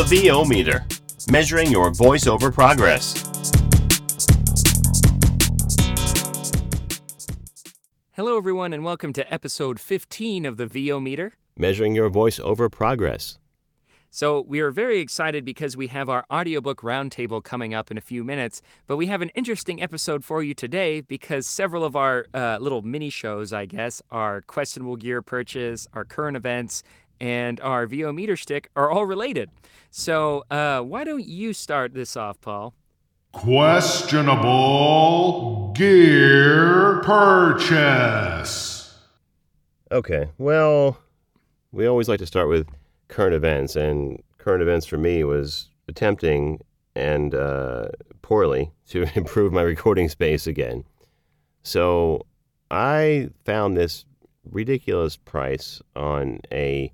the VO meter, measuring your voiceover progress. Hello, everyone, and welcome to episode 15 of the VO meter. Measuring your voiceover progress. So, we are very excited because we have our audiobook roundtable coming up in a few minutes, but we have an interesting episode for you today because several of our uh, little mini shows, I guess, our questionable gear purchase, our current events, and our VO meter stick are all related. So, uh, why don't you start this off, Paul? Questionable gear purchase. Okay, well, we always like to start with current events, and current events for me was attempting and uh, poorly to improve my recording space again. So I found this ridiculous price on a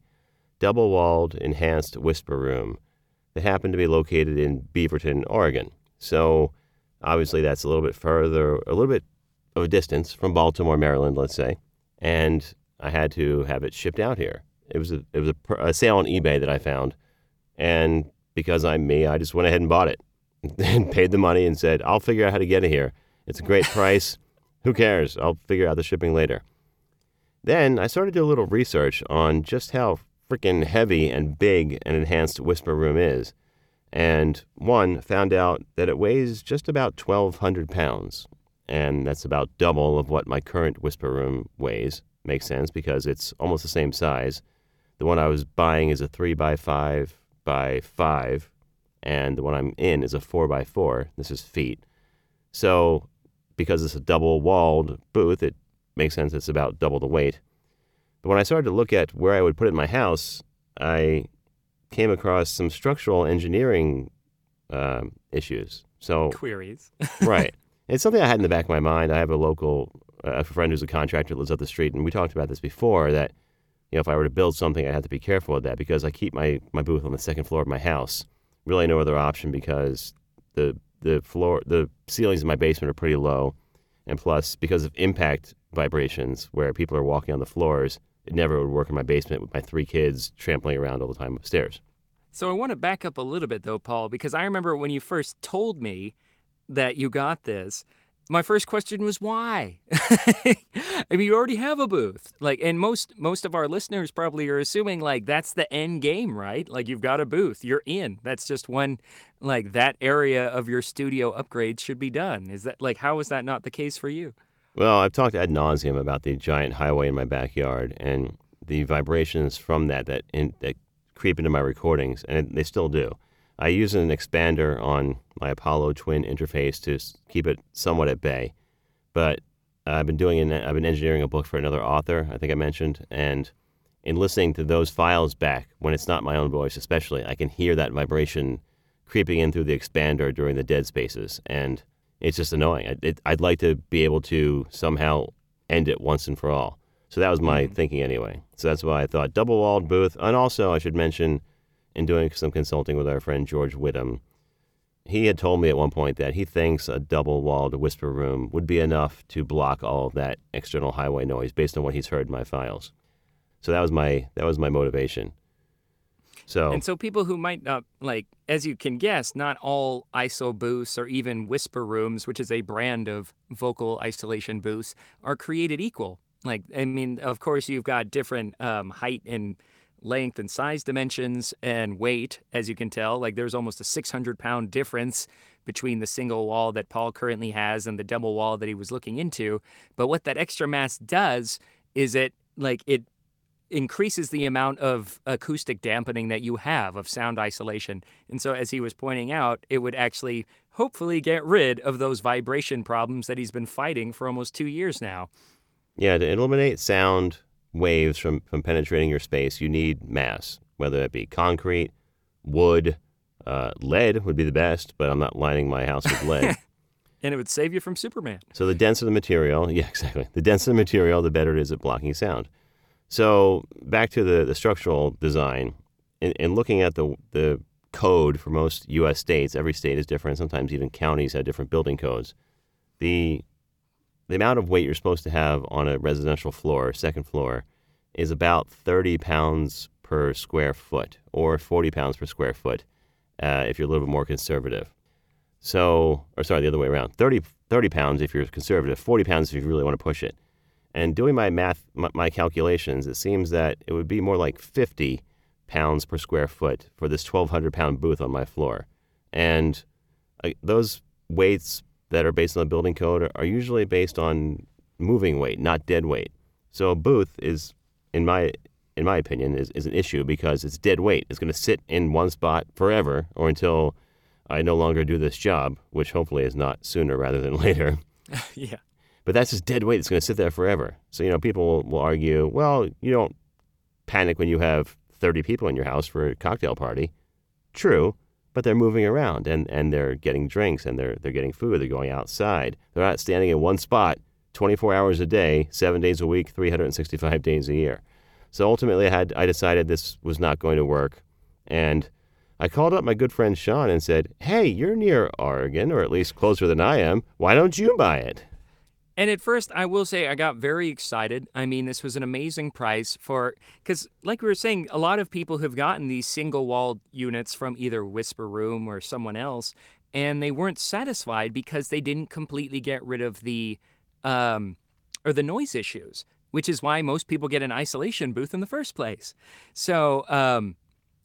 double walled enhanced whisper room that happened to be located in Beaverton, Oregon. So obviously that's a little bit further, a little bit of a distance from Baltimore, Maryland, let's say. And I had to have it shipped out here. It was a it was a, a sale on eBay that I found, and because I'm me, I just went ahead and bought it, and paid the money and said I'll figure out how to get it here. It's a great price. Who cares? I'll figure out the shipping later. Then I started to do a little research on just how freaking heavy and big an enhanced whisper room is. And one, found out that it weighs just about 1,200 pounds. And that's about double of what my current whisper room weighs. Makes sense because it's almost the same size. The one I was buying is a 3 by 5 by 5 and the one I'm in is a 4 by 4 This is feet. So, because it's a double walled booth, it makes sense it's about double the weight. But when I started to look at where I would put it in my house, I came across some structural engineering um, issues. So Queries. right, it's something I had in the back of my mind. I have a local a friend who's a contractor that lives up the street, and we talked about this before. That you know, if I were to build something, I had to be careful with that because I keep my my booth on the second floor of my house. Really, no other option because the the floor the ceilings in my basement are pretty low, and plus because of impact vibrations where people are walking on the floors, it never would work in my basement with my three kids trampling around all the time upstairs. So I want to back up a little bit though, Paul, because I remember when you first told me that you got this, my first question was why? I mean, you already have a booth. Like and most most of our listeners probably are assuming like that's the end game, right? Like you've got a booth, you're in. That's just when like that area of your studio upgrade should be done. Is that like how is that not the case for you? Well, I've talked ad nauseum about the giant highway in my backyard and the vibrations from that that in, that creep into my recordings, and they still do. I use an expander on my Apollo Twin interface to keep it somewhat at bay, but I've been doing an, I've been engineering a book for another author. I think I mentioned, and in listening to those files back when it's not my own voice, especially, I can hear that vibration creeping in through the expander during the dead spaces, and it's just annoying. It, I'd like to be able to somehow end it once and for all. So that was my mm-hmm. thinking anyway. So that's why I thought double walled booth. And also, I should mention, in doing some consulting with our friend George Whittam, he had told me at one point that he thinks a double walled whisper room would be enough to block all of that external highway noise based on what he's heard in my files. So that was my that was my motivation. So and so people who might not like, as you can guess, not all ISO booths or even Whisper Rooms, which is a brand of vocal isolation booths, are created equal. Like, I mean, of course, you've got different um, height and length and size dimensions and weight, as you can tell. Like, there's almost a 600 pound difference between the single wall that Paul currently has and the double wall that he was looking into. But what that extra mass does is it like it increases the amount of acoustic dampening that you have of sound isolation. And so, as he was pointing out, it would actually hopefully get rid of those vibration problems that he's been fighting for almost two years now. Yeah, to eliminate sound waves from, from penetrating your space, you need mass, whether it be concrete, wood, uh, lead would be the best, but I'm not lining my house with lead. and it would save you from Superman. So the denser the material, yeah, exactly. The denser the material, the better it is at blocking sound. So back to the, the structural design, in looking at the, the code for most U.S. states, every state is different. Sometimes even counties have different building codes. The the amount of weight you're supposed to have on a residential floor, second floor, is about 30 pounds per square foot or 40 pounds per square foot. uh, if you're a little bit more conservative. So, or sorry, the other way around 30, 30 pounds if you're conservative, 40 pounds if you really want to push it. And doing my math, my, calculations, it seems that it would be more like 50 pounds per square foot for this 1,200 pound booth on my floor. And uh, those weights that are based on the building code are, are usually based on moving weight, not dead weight. So a booth is, in my in my opinion, is, is an issue because it's dead weight. It's going to sit in one spot forever or until I no longer do this job, which hopefully is not sooner rather than later. yeah. But that's just dead weight. that's going to sit there forever. So, you know, people will, argue, well, you don't panic when you have 30 people in your house for a cocktail party. True, but they're moving around and, and they're getting drinks and they're, they're getting food. They're going outside. They're not standing in one spot 24 hours a day, seven days a week, 365 days a year. So ultimately, I had I decided this was not going to work, and I called up my good friend Sean and said, "Hey, you're near Oregon, or at least closer than I am. Why don't you buy it?" And at first, I will say I got very excited. I mean, this was an amazing price for, because like we were saying, a lot of people have gotten these single walled units from either Whisper Room or someone else, and they weren't satisfied because they didn't completely get rid of the, um, or the noise issues, which is why most people get an isolation booth in the first place. So, um,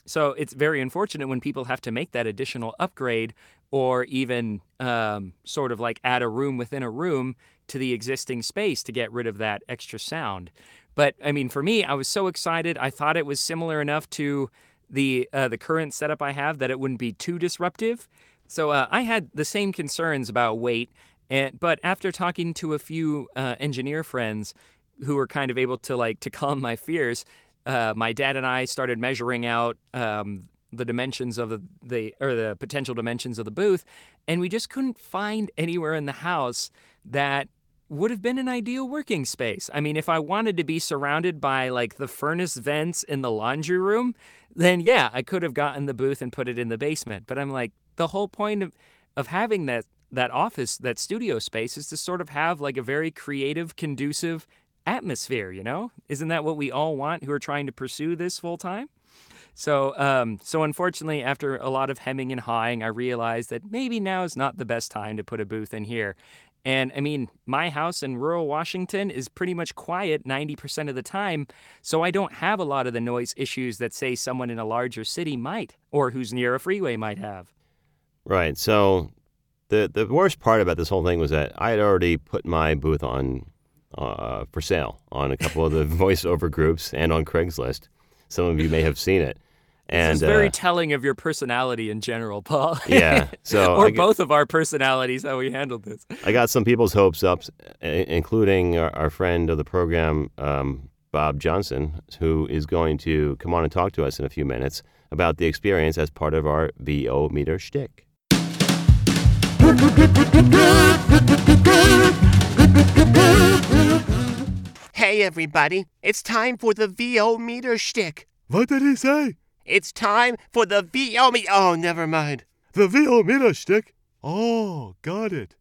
so it's very unfortunate when people have to make that additional upgrade or even um, sort of like add a room within a room to the existing space to get rid of that extra sound. But I mean, for me, I was so excited. I thought it was similar enough to the uh, the current setup I have that it wouldn't be too disruptive. So uh, I had the same concerns about weight, and but after talking to a few uh, engineer friends who were kind of able to like to calm my fears, uh, my dad and I started measuring out um, the dimensions of the, or the potential dimensions of the booth, and we just couldn't find anywhere in the house that would have been an ideal working space. I mean, if I wanted to be surrounded by like the furnace vents in the laundry room, then yeah, I could have gotten the booth and put it in the basement. But I'm like, the whole point of, of having that that office, that studio space is to sort of have like a very creative, conducive atmosphere, you know? Isn't that what we all want who are trying to pursue this full time? So, um, so unfortunately, after a lot of hemming and hawing, I realized that maybe now is not the best time to put a booth in here. And I mean, my house in rural Washington is pretty much quiet 90% of the time, so I don't have a lot of the noise issues that, say, someone in a larger city might, or who's near a freeway might have. Right. So, the the worst part about this whole thing was that I had already put my booth on uh, for sale on a couple of the voiceover groups and on Craigslist. Some of you may have seen it. And this is very uh, telling of your personality in general, Paul. yeah, so or both of our personalities, how we handled this. I got some people's hopes up, including our, our friend of the program, um, Bob Johnson, who is going to come on and talk to us in a few minutes about the experience as part of our VO meter shtick. Hey everybody, it's time for the VO meter shtick. What did he say? It's time for the VO me. Oh, never mind. The VO meter stick? Oh, got it.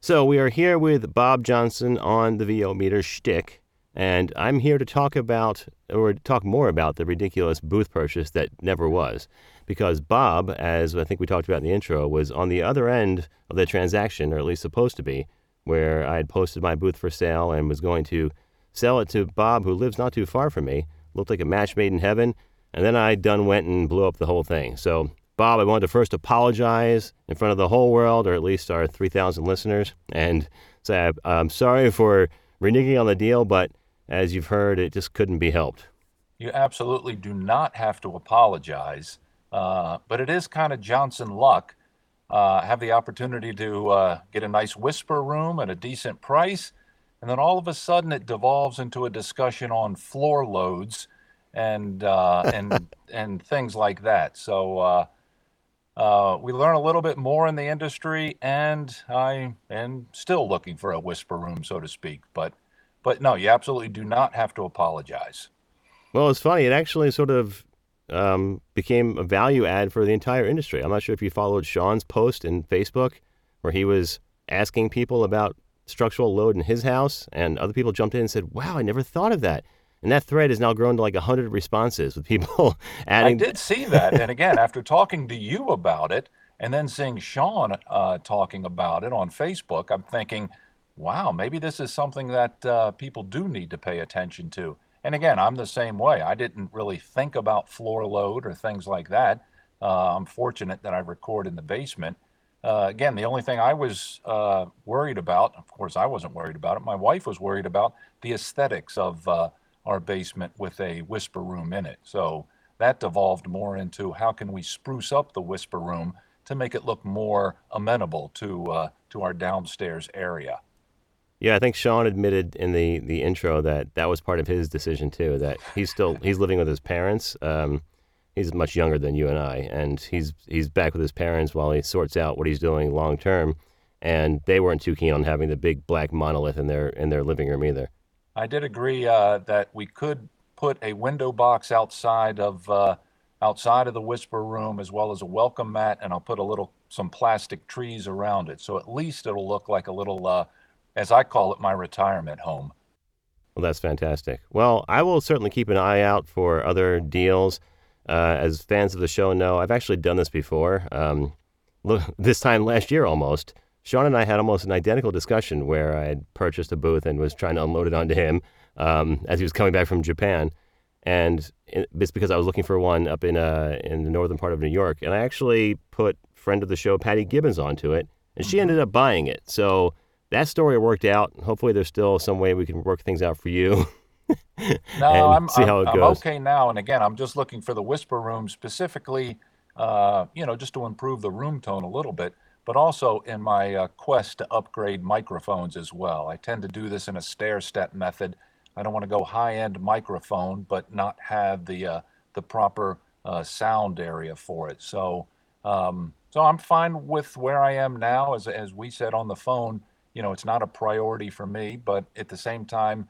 So we are here with Bob Johnson on the VO meter shtick, and I'm here to talk about, or talk more about the ridiculous booth purchase that never was. Because Bob, as I think we talked about in the intro, was on the other end of the transaction, or at least supposed to be, where I had posted my booth for sale and was going to sell it to Bob, who lives not too far from me. Looked like a match made in heaven. And then I done went and blew up the whole thing. So, Bob, I wanted to first apologize in front of the whole world, or at least our 3,000 listeners, and say I'm sorry for reneging on the deal, but as you've heard, it just couldn't be helped. You absolutely do not have to apologize, uh, but it is kind of Johnson luck. Uh, have the opportunity to uh, get a nice whisper room at a decent price, and then all of a sudden it devolves into a discussion on floor loads and uh, and and things like that. So uh, uh, we learn a little bit more in the industry, and I am still looking for a whisper room, so to speak. But but no, you absolutely do not have to apologize. Well, it's funny. It actually sort of um, became a value add for the entire industry. I'm not sure if you followed Sean's post in Facebook where he was asking people about structural load in his house, and other people jumped in and said, Wow, I never thought of that. and that thread has now grown to like hundred responses with people adding. I did see that, and again, after talking to you about it, and then seeing Sean uh, talking about it on Facebook, I'm thinking, wow, maybe this is something that uh, people do need to pay attention to. And again, I'm the same way. I didn't really think about floor load or things like that. Uh, I'm fortunate that I record in the basement. Uh, again, the only thing I was uh, worried about, of course, I wasn't worried about it. My wife was worried about the aesthetics of uh, our basement with a whisper room in it. So that devolved more into how can we spruce up the whisper room to make it look more amenable to uh, to our downstairs area. Yeah, I think Sean admitted in the the intro that that was part of his decision too. That he's still he's living with his parents. Um, he's much younger than you and I, and he's he's back with his parents while he sorts out what he's doing long term. And they weren't too keen on having the big black monolith in their in their living room either. I did agree uh, that we could put a window box outside of uh, outside of the whisper room as well as a welcome mat, and I'll put a little some plastic trees around it, so at least it'll look like a little uh, as I call it, my retirement home. Well, that's fantastic. Well, I will certainly keep an eye out for other deals. Uh, as fans of the show know, I've actually done this before. Um, this time last year almost. Sean and I had almost an identical discussion where I had purchased a booth and was trying to unload it onto him um, as he was coming back from Japan. And it's because I was looking for one up in uh, in the northern part of New York. And I actually put friend of the show, Patty Gibbons, onto it. And she ended up buying it. So that story worked out. Hopefully, there's still some way we can work things out for you. no, I'm, see how it I'm, goes. I'm okay now. And again, I'm just looking for the whisper room specifically, uh, you know, just to improve the room tone a little bit, but also in my uh, quest to upgrade microphones as well. I tend to do this in a stair step method. I don't want to go high end microphone, but not have the uh, the proper uh, sound area for it. So, um, so I'm fine with where I am now. As as we said on the phone you know, it's not a priority for me, but at the same time,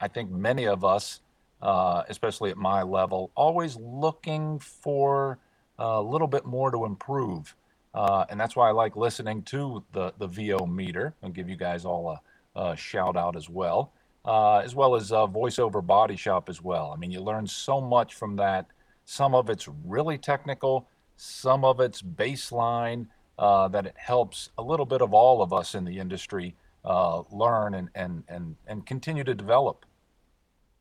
I think many of us, uh, especially at my level, always looking for a little bit more to improve. Uh, and that's why I like listening to the, the VO meter. I'll give you guys all a, a shout out as well, uh, as well as uh, VoiceOver Body Shop as well. I mean, you learn so much from that. Some of it's really technical, some of it's baseline, uh, that it helps a little bit of all of us in the industry uh, learn and, and, and, and continue to develop.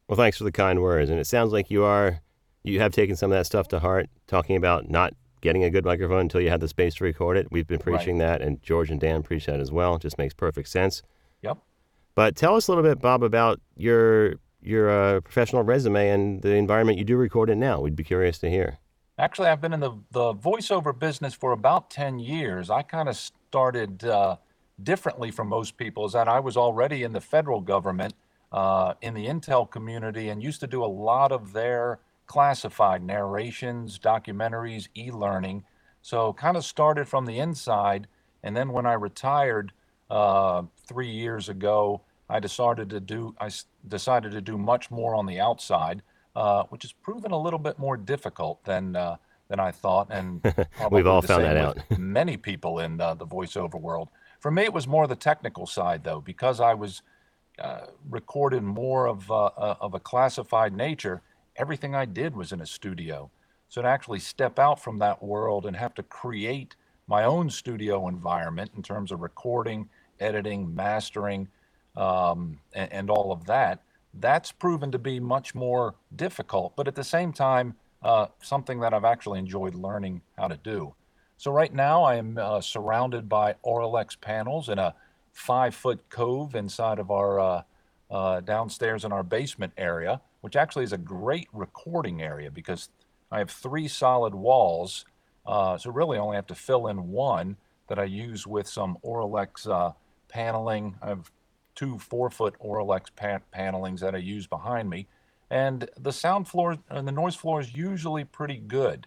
Well, thanks for the kind words. And it sounds like you are, you have taken some of that stuff to heart, talking about not getting a good microphone until you have the space to record it. We've been preaching right. that, and George and Dan preach that as well. It just makes perfect sense. Yep. But tell us a little bit, Bob, about your your uh, professional resume and the environment you do record in now. We'd be curious to hear. Actually, I've been in the, the voiceover business for about 10 years. I kind of started uh, differently from most people, is that I was already in the federal government uh, in the Intel community and used to do a lot of their classified narrations, documentaries, e learning. So, kind of started from the inside. And then when I retired uh, three years ago, I decided to do I decided to do much more on the outside uh, which has proven a little bit more difficult than uh, than I thought, and we've all found that out. many people in uh, the voiceover world. For me, it was more the technical side, though, because I was uh, recorded more of uh, uh, of a classified nature. Everything I did was in a studio, so to actually step out from that world and have to create my own studio environment in terms of recording, editing, mastering, um, and, and all of that that's proven to be much more difficult, but at the same time, uh, something that I've actually enjoyed learning how to do. So right now I am uh, surrounded by Auralex panels in a five foot cove inside of our uh, uh, downstairs in our basement area, which actually is a great recording area because I have three solid walls. Uh, so really only have to fill in one that I use with some Auralex uh, paneling. I have two four foot Auralex pan- panelings that I use behind me. And the sound floor and the noise floor is usually pretty good.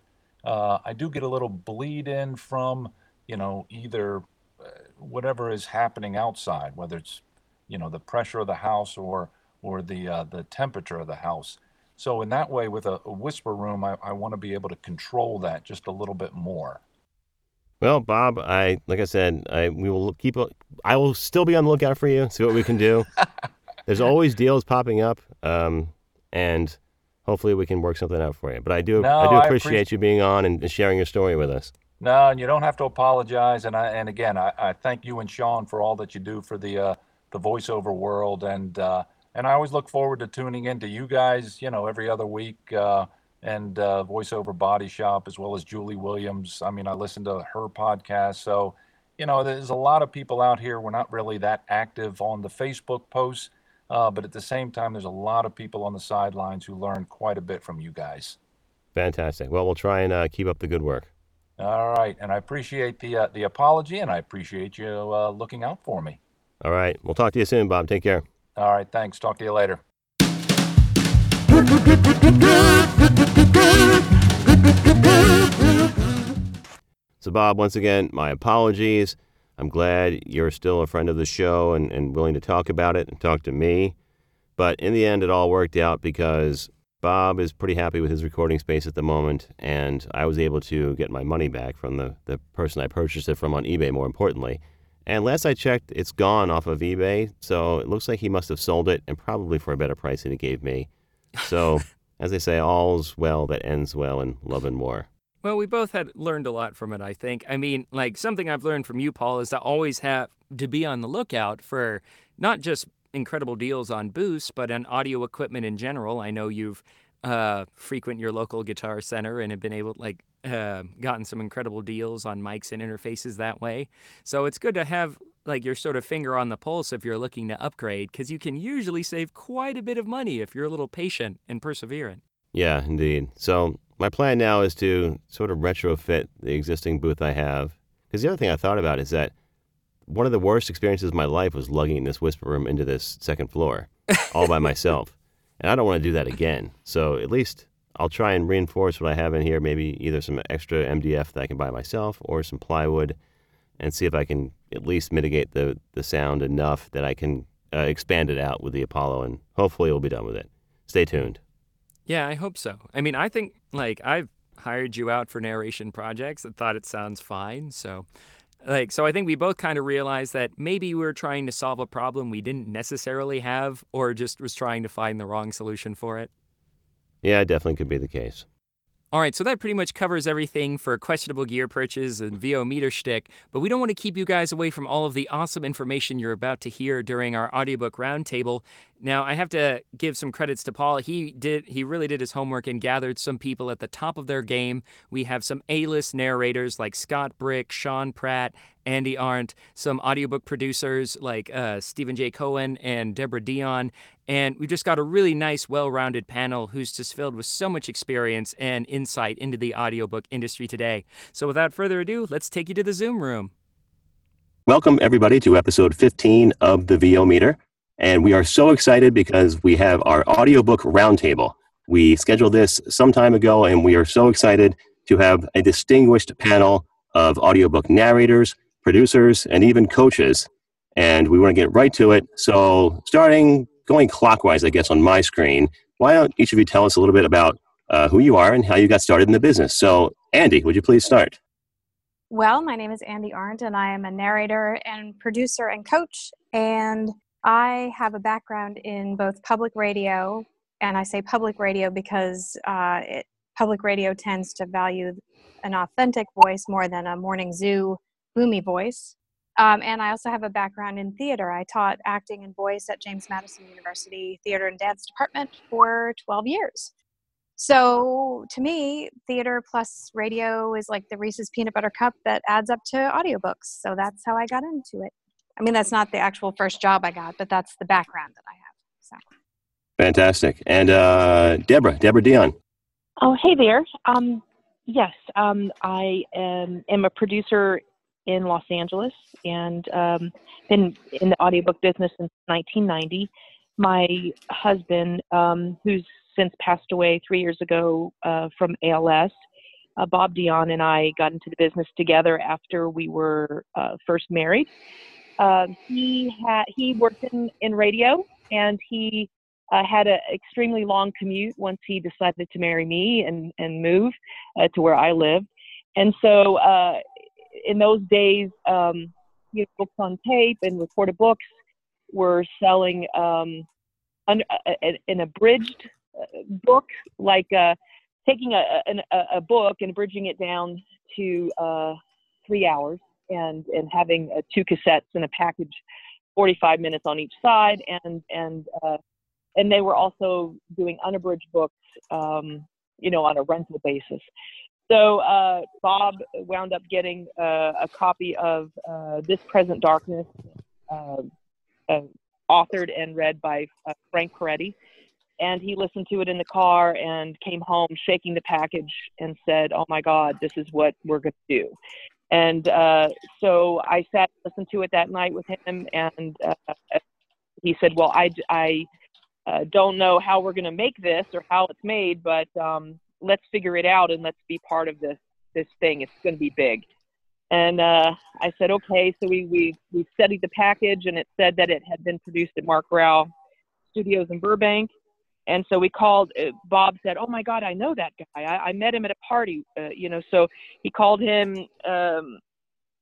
Uh, I do get a little bleed in from, you know, either uh, whatever is happening outside, whether it's, you know, the pressure of the house or or the uh, the temperature of the house. So in that way, with a, a whisper room, I, I want to be able to control that just a little bit more. Well, Bob, I like I said, I we will keep. I will still be on the lookout for you. See what we can do. There's always deals popping up. Um, and hopefully we can work something out for you. But I do No, I do appreciate appreci- you being on and and sharing your story with us. No, and you don't have to apologize. And I and again, I, I thank you and Sean for all that you do for the uh, the voiceover world. And uh, and I always look forward to tuning into you guys. You know, every other week. Uh, and uh, voiceover body shop as well as Julie Williams. I mean, I listen to her podcast. So, you know, there's a lot of people out here. We're not really that active on the Facebook posts, uh, but at the same time, there's a lot of people on the sidelines who learn quite a bit from you guys. Fantastic. Well, we'll try and uh, keep up the good work. All right, and I appreciate the uh, the apology, and I appreciate you uh, looking out for me. All right. We'll talk to you soon, Bob. Take care. All right, thanks. Talk to you later. So, Bob, once again, my apologies. I'm glad you're still a friend of the show and, and willing to talk about it and talk to me. But in the end, it all worked out because Bob is pretty happy with his recording space at the moment, and I was able to get my money back from the, the person I purchased it from on eBay, more importantly. And last I checked, it's gone off of eBay, so it looks like he must have sold it and probably for a better price than he gave me. So, as they say, all's well that ends well in love and war. Well, we both had learned a lot from it, I think. I mean, like something I've learned from you, Paul, is to always have to be on the lookout for not just incredible deals on boosts, but on audio equipment in general. I know you've uh, frequent your local guitar center and have been able, like, uh, gotten some incredible deals on mics and interfaces that way. So it's good to have like your sort of finger on the pulse if you're looking to upgrade, because you can usually save quite a bit of money if you're a little patient and perseverant. Yeah, indeed. So my plan now is to sort of retrofit the existing booth I have. Because the other thing I thought about is that one of the worst experiences of my life was lugging this whisper room into this second floor all by myself. And I don't want to do that again. So at least I'll try and reinforce what I have in here, maybe either some extra MDF that I can buy myself or some plywood and see if I can at least mitigate the, the sound enough that I can uh, expand it out with the Apollo and hopefully we'll be done with it. Stay tuned. Yeah, I hope so. I mean, I think like I've hired you out for narration projects and thought it sounds fine. So, like, so I think we both kind of realized that maybe we were trying to solve a problem we didn't necessarily have, or just was trying to find the wrong solution for it. Yeah, it definitely could be the case. All right, so that pretty much covers everything for questionable gear purchase and VO meter shtick, but we don't want to keep you guys away from all of the awesome information you're about to hear during our audiobook roundtable. Now, I have to give some credits to Paul. He did he really did his homework and gathered some people at the top of their game. We have some A-list narrators like Scott Brick, Sean Pratt, Andi Arndt, some audiobook producers like uh, Steven Jay Cohen and Debra Deyan, and we've just got a really nice, well-rounded panel who's just filled with so much experience and insight into the audiobook industry today. So without further ado, let's take you to the Zoom room. Welcome, everybody, to episode 15 of the VO Meter. And we are so excited because we have our audiobook roundtable. We scheduled this some time ago, and we are so excited to have a distinguished panel of audiobook narrators, producers, and even coaches. And we want to get right to it. So, starting going clockwise, I guess, on my screen, why don't each of you tell us a little bit about uh, who you are and how you got started in the business? So, Andi, would you please start? Well, my name is Andi Arndt, and I am a narrator and producer and coach. And I have a background in both public radio, and I say public radio because uh, it, public radio tends to value an authentic voice more than a morning zoo boomy voice. Um, and I also have a background in theater. I taught acting and voice at James Madison University Theater and Dance Department for 12 years. So to me, theater plus radio is like the Reese's peanut butter cup that adds up to audiobooks. So that's how I got into it. I mean, that's not the actual first job I got, but that's the background that I have. So Fantastic. And uh, Debra, Debra Deyan. Oh, hey there. Um, yes, um, I am, am a producer in Los Angeles and um, been in the audiobook business since 1990. My husband, um, who's since passed away three years ago uh, from ALS, uh, Bob Deyan and I got into the business together after we were uh, first married. Um, he had he worked in, in radio and he uh, had an extremely long commute once he decided to marry me and, and move uh, to where I lived. And so uh, in those days, um, you know, books on tape and recorded books were selling um, un, uh, an abridged book like uh, taking a, a, a book and bridging it down to uh, three hours and and having uh, two cassettes in a package 45 minutes on each side and and uh, and they were also doing unabridged books um, you know on a rental basis. So uh, bob wound up getting uh, a copy of uh, this present darkness uh, authored and read by frank peretti. And he listened to it in the car and came home shaking the package and said oh my god this is what we're going to do and uh, so I sat and listened to it that night with him, and uh, he said, "Well, I, I uh, don't know how we're going to make this or how it's made, but um, let's figure it out and let's be part of this this thing. It's going to be big." And uh, I said, "Okay." So we we we studied the package, and it said that it had been produced at Mark Rao Studios in Burbank, and so we called. Uh, Bob said, "Oh my God, I know that guy. I, I met him at a party. Uh, you know." So he called him. Um,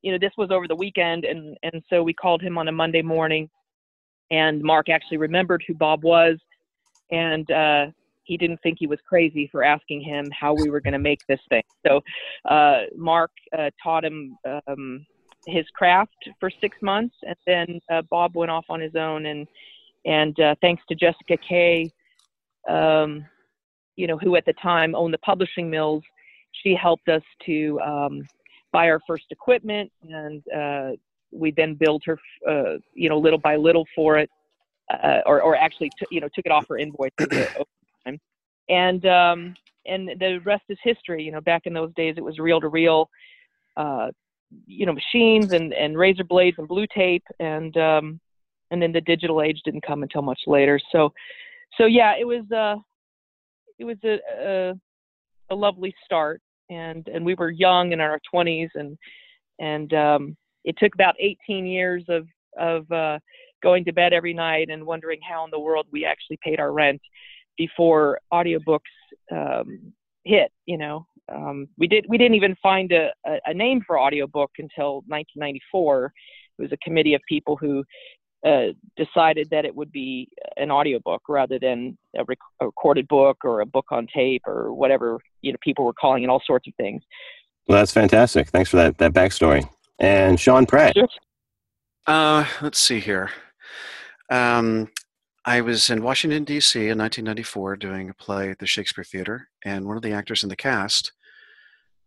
you know, this was over the weekend, and and so we called him on a Monday morning, and Mark actually remembered who Bob was, and uh, he didn't think he was crazy for asking him how we were going to make this thing. So uh, Mark uh, taught him. Um, his craft for six months, and then Bob went off on his own, and and thanks to Jessica Kaye, um, you know, who at the time owned the publishing mills, she helped us to um, buy our first equipment, and uh, we then built her, uh, you know, little by little for it, uh, or, or actually, t- you know, took it off her invoice time. And um, and the rest is history. You know, back in those days, it was reel to reel, you know, machines and and razor blades and blue tape, and um, and then the digital age didn't come until much later. So so yeah, it was uh, it was a, a, a lovely start, and and we were young in our 20s, and and um, it took about 18 years of of uh, going to bed every night and wondering how in the world we actually paid our rent before audiobooks um, hit. You know, um, we did we didn't even find a, a, a name for audiobook until 1994. It was a committee of people who uh, decided that it would be an audiobook rather than a, rec- a, recorded book or a book on tape or whatever you know people were calling it all sorts of things. Well, that's fantastic. Thanks for that that backstory. And Sean Pratt. Sure. Uh, let's see here. Um, I was in Washington D.C. in 1994 doing a play at the Shakespeare Theater, and one of the actors in the cast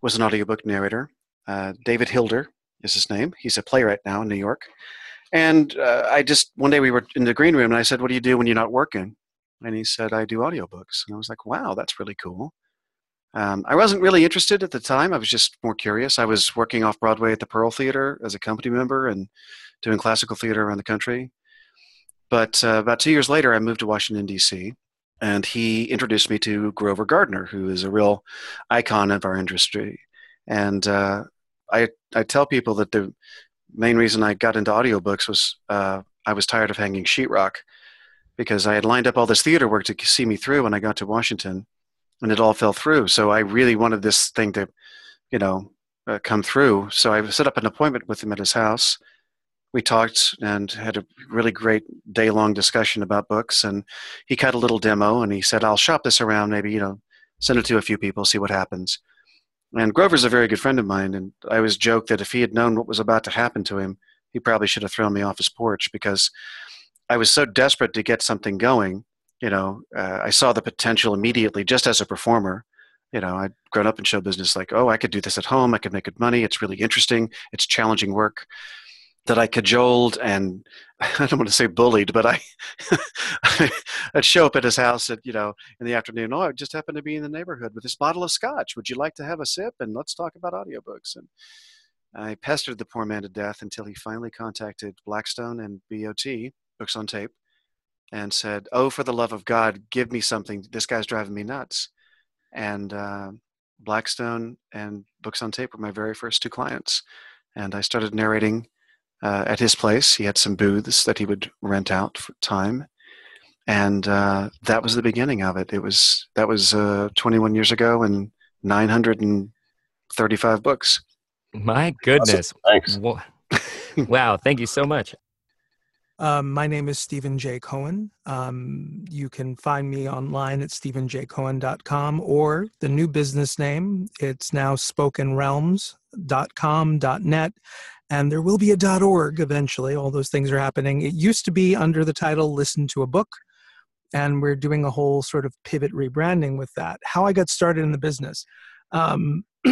was an audiobook narrator. Uh, David Hilder is his name. He's a playwright now in New York and uh, I just, one day we were in the green room and I said, What do you do when you're not working? And he said, I do audiobooks. And I was like, Wow, that's really cool. Um, I wasn't really interested at the time. I was just more curious. I was working off Broadway at the Pearl Theater as a company member and doing classical theater around the country. But uh, about two years later, I moved to Washington, D.C., and he introduced me to Grover Gardner, who is a real icon of our industry. And uh, I, I tell people that the main reason I got into audiobooks was uh, I was tired of hanging sheetrock because I had lined up all this theater work to see me through when I got to Washington, and it all fell through. So I really wanted this thing to, you know, uh, come through. So I set up an appointment with him at his house. We talked and had a really great day long discussion about books. And he cut a little demo and he said, I'll shop this around, maybe, you know, send it to a few people, see what happens. And Grover's a very good friend of mine, and I always joke that if he had known what was about to happen to him, he probably should have thrown me off his porch because I was so desperate to get something going. You know, uh, I saw the potential immediately just as a performer. You know, I'd grown up in show business, like, oh, I could do this at home. I could make good money. It's really interesting. It's challenging work that I cajoled and I don't want to say bullied, but I I'd show up at his house at you know in the afternoon. Oh, I just happened to be in the neighborhood with this bottle of scotch. Would you like to have a sip? And let's talk about audiobooks. And I pestered the poor man to death until he finally contacted Blackstone and BOT Books on Tape and said, "Oh, for the love of God, give me something. This guy's driving me nuts." And uh, Blackstone and Books on Tape were my very first two clients, and I started narrating uh, at his place. He had some booths that he would rent out for time, and uh, that was the beginning of it. It was that was uh, 21 years ago and 935 books. My goodness! Awesome. Thanks. wow, thank you so much. Um, my name is Steven Jay Cohen. Um, you can find me online at stevenjaycohen.com or the new business name. It's now spokenrealms.com.net. And there will be a .org eventually. All those things are happening. It used to be under the title Listen to a Book. And we're doing a whole sort of pivot rebranding with that. How I got started in the business. Um,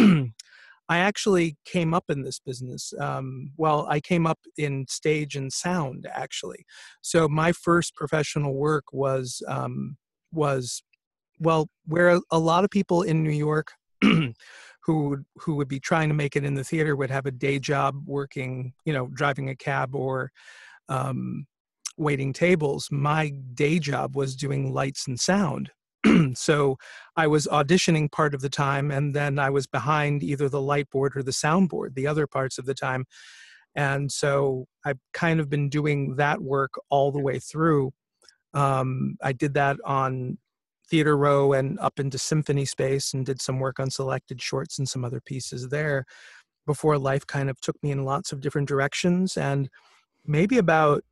I actually came up in this business. Um, well, I came up in stage and sound actually. So my first professional work was um, was well, where a lot of people in New York who would, who would be trying to make it in the theater would have a day job working, you know, driving a cab or um, waiting tables. My day job was doing lights and sound. so I was auditioning part of the time, and then I was behind either the light board or the sound board the other parts of the time. And so I've kind of been doing that work all the way through. Um, I did that on Theater Row and up into Symphony Space and did some work on selected shorts and some other pieces there before life kind of took me in lots of different directions. And maybe about,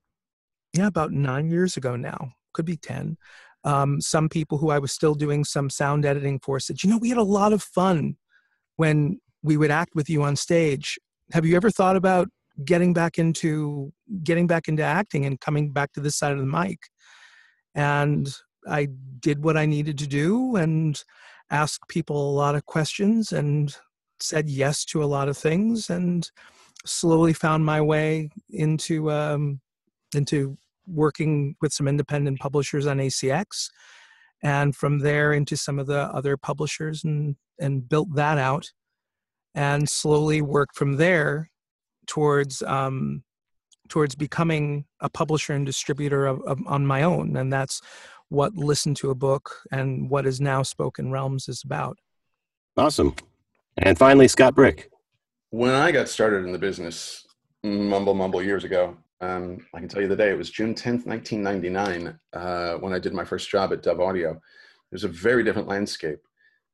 yeah, about nine years ago now, could be 10, um, some people who I was still doing some sound editing for said, you know, we had a lot of fun when we would act with you on stage. Have you ever thought about getting back into getting back into acting and coming back to this side of the mic? And I did what I needed to do and asked people a lot of questions and said yes to a lot of things and slowly found my way into um, into working with some independent publishers on ACX, and from there into some of the other publishers and and built that out, and slowly worked from there towards um, towards becoming a publisher and distributor of, of, on my own, and that's what Listen to a Book and what is now Spoken Realms is about. Awesome. And finally, Scott Brick. When I got started in the business, mumble mumble years ago, um, I can tell you the day. It was June 10th, 1999, uh, when I did my first job at Dove Audio. It was a very different landscape.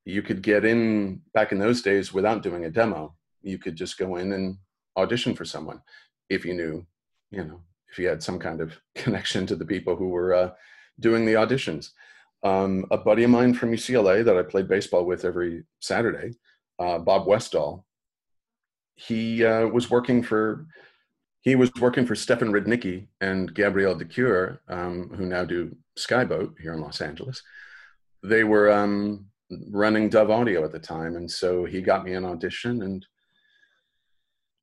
You could get in back in those days without doing a demo. You could just go in and audition for someone if you knew, you know, if you had some kind of connection to the people who were uh, doing the auditions. Um, a buddy of mine from UCLA that I played baseball with every Saturday, uh, Bob Westall, he uh, was working for he was working for Stefan Rudnicki and Gabrielle de Cuir, um, who now do Skyboat here in Los Angeles. They were um, running Dove Audio at the time, and so he got me an audition. And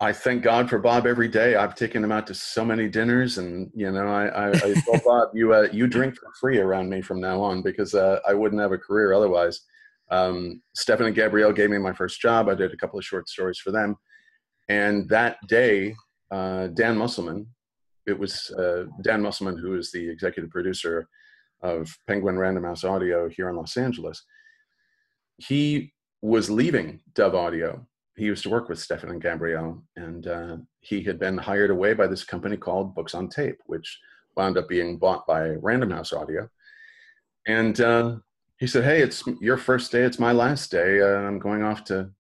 I thank God for Bob every day. I've taken him out to so many dinners, and you know, I, I, I told Bob, "You uh, you drink for free around me from now on because uh, I wouldn't have a career otherwise." Um, Stefan and Gabrielle gave me my first job. I did a couple of short stories for them, and that day uh, Dan Musselman. It was uh, Dan Musselman, who is the executive producer of Penguin Random House Audio here in Los Angeles. He was leaving Dove Audio. He used to work with Stefan and Gabrielle, and uh, he had been hired away by this company called Books on Tape, which wound up being bought by Random House Audio. And uh, he said, "Hey, it's your first day. It's my last day. Uh, I'm going off to,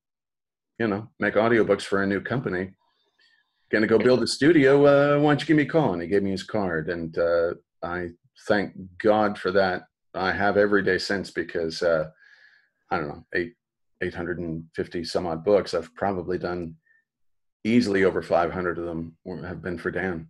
you know, make audiobooks for a new company going to go build a studio. Uh, why don't you give me a call? And he gave me his card. And uh, I thank God for that. I have every day since because, uh, I don't know, eight, 850 some odd books. I've probably done easily over 500 of them have been for Dan.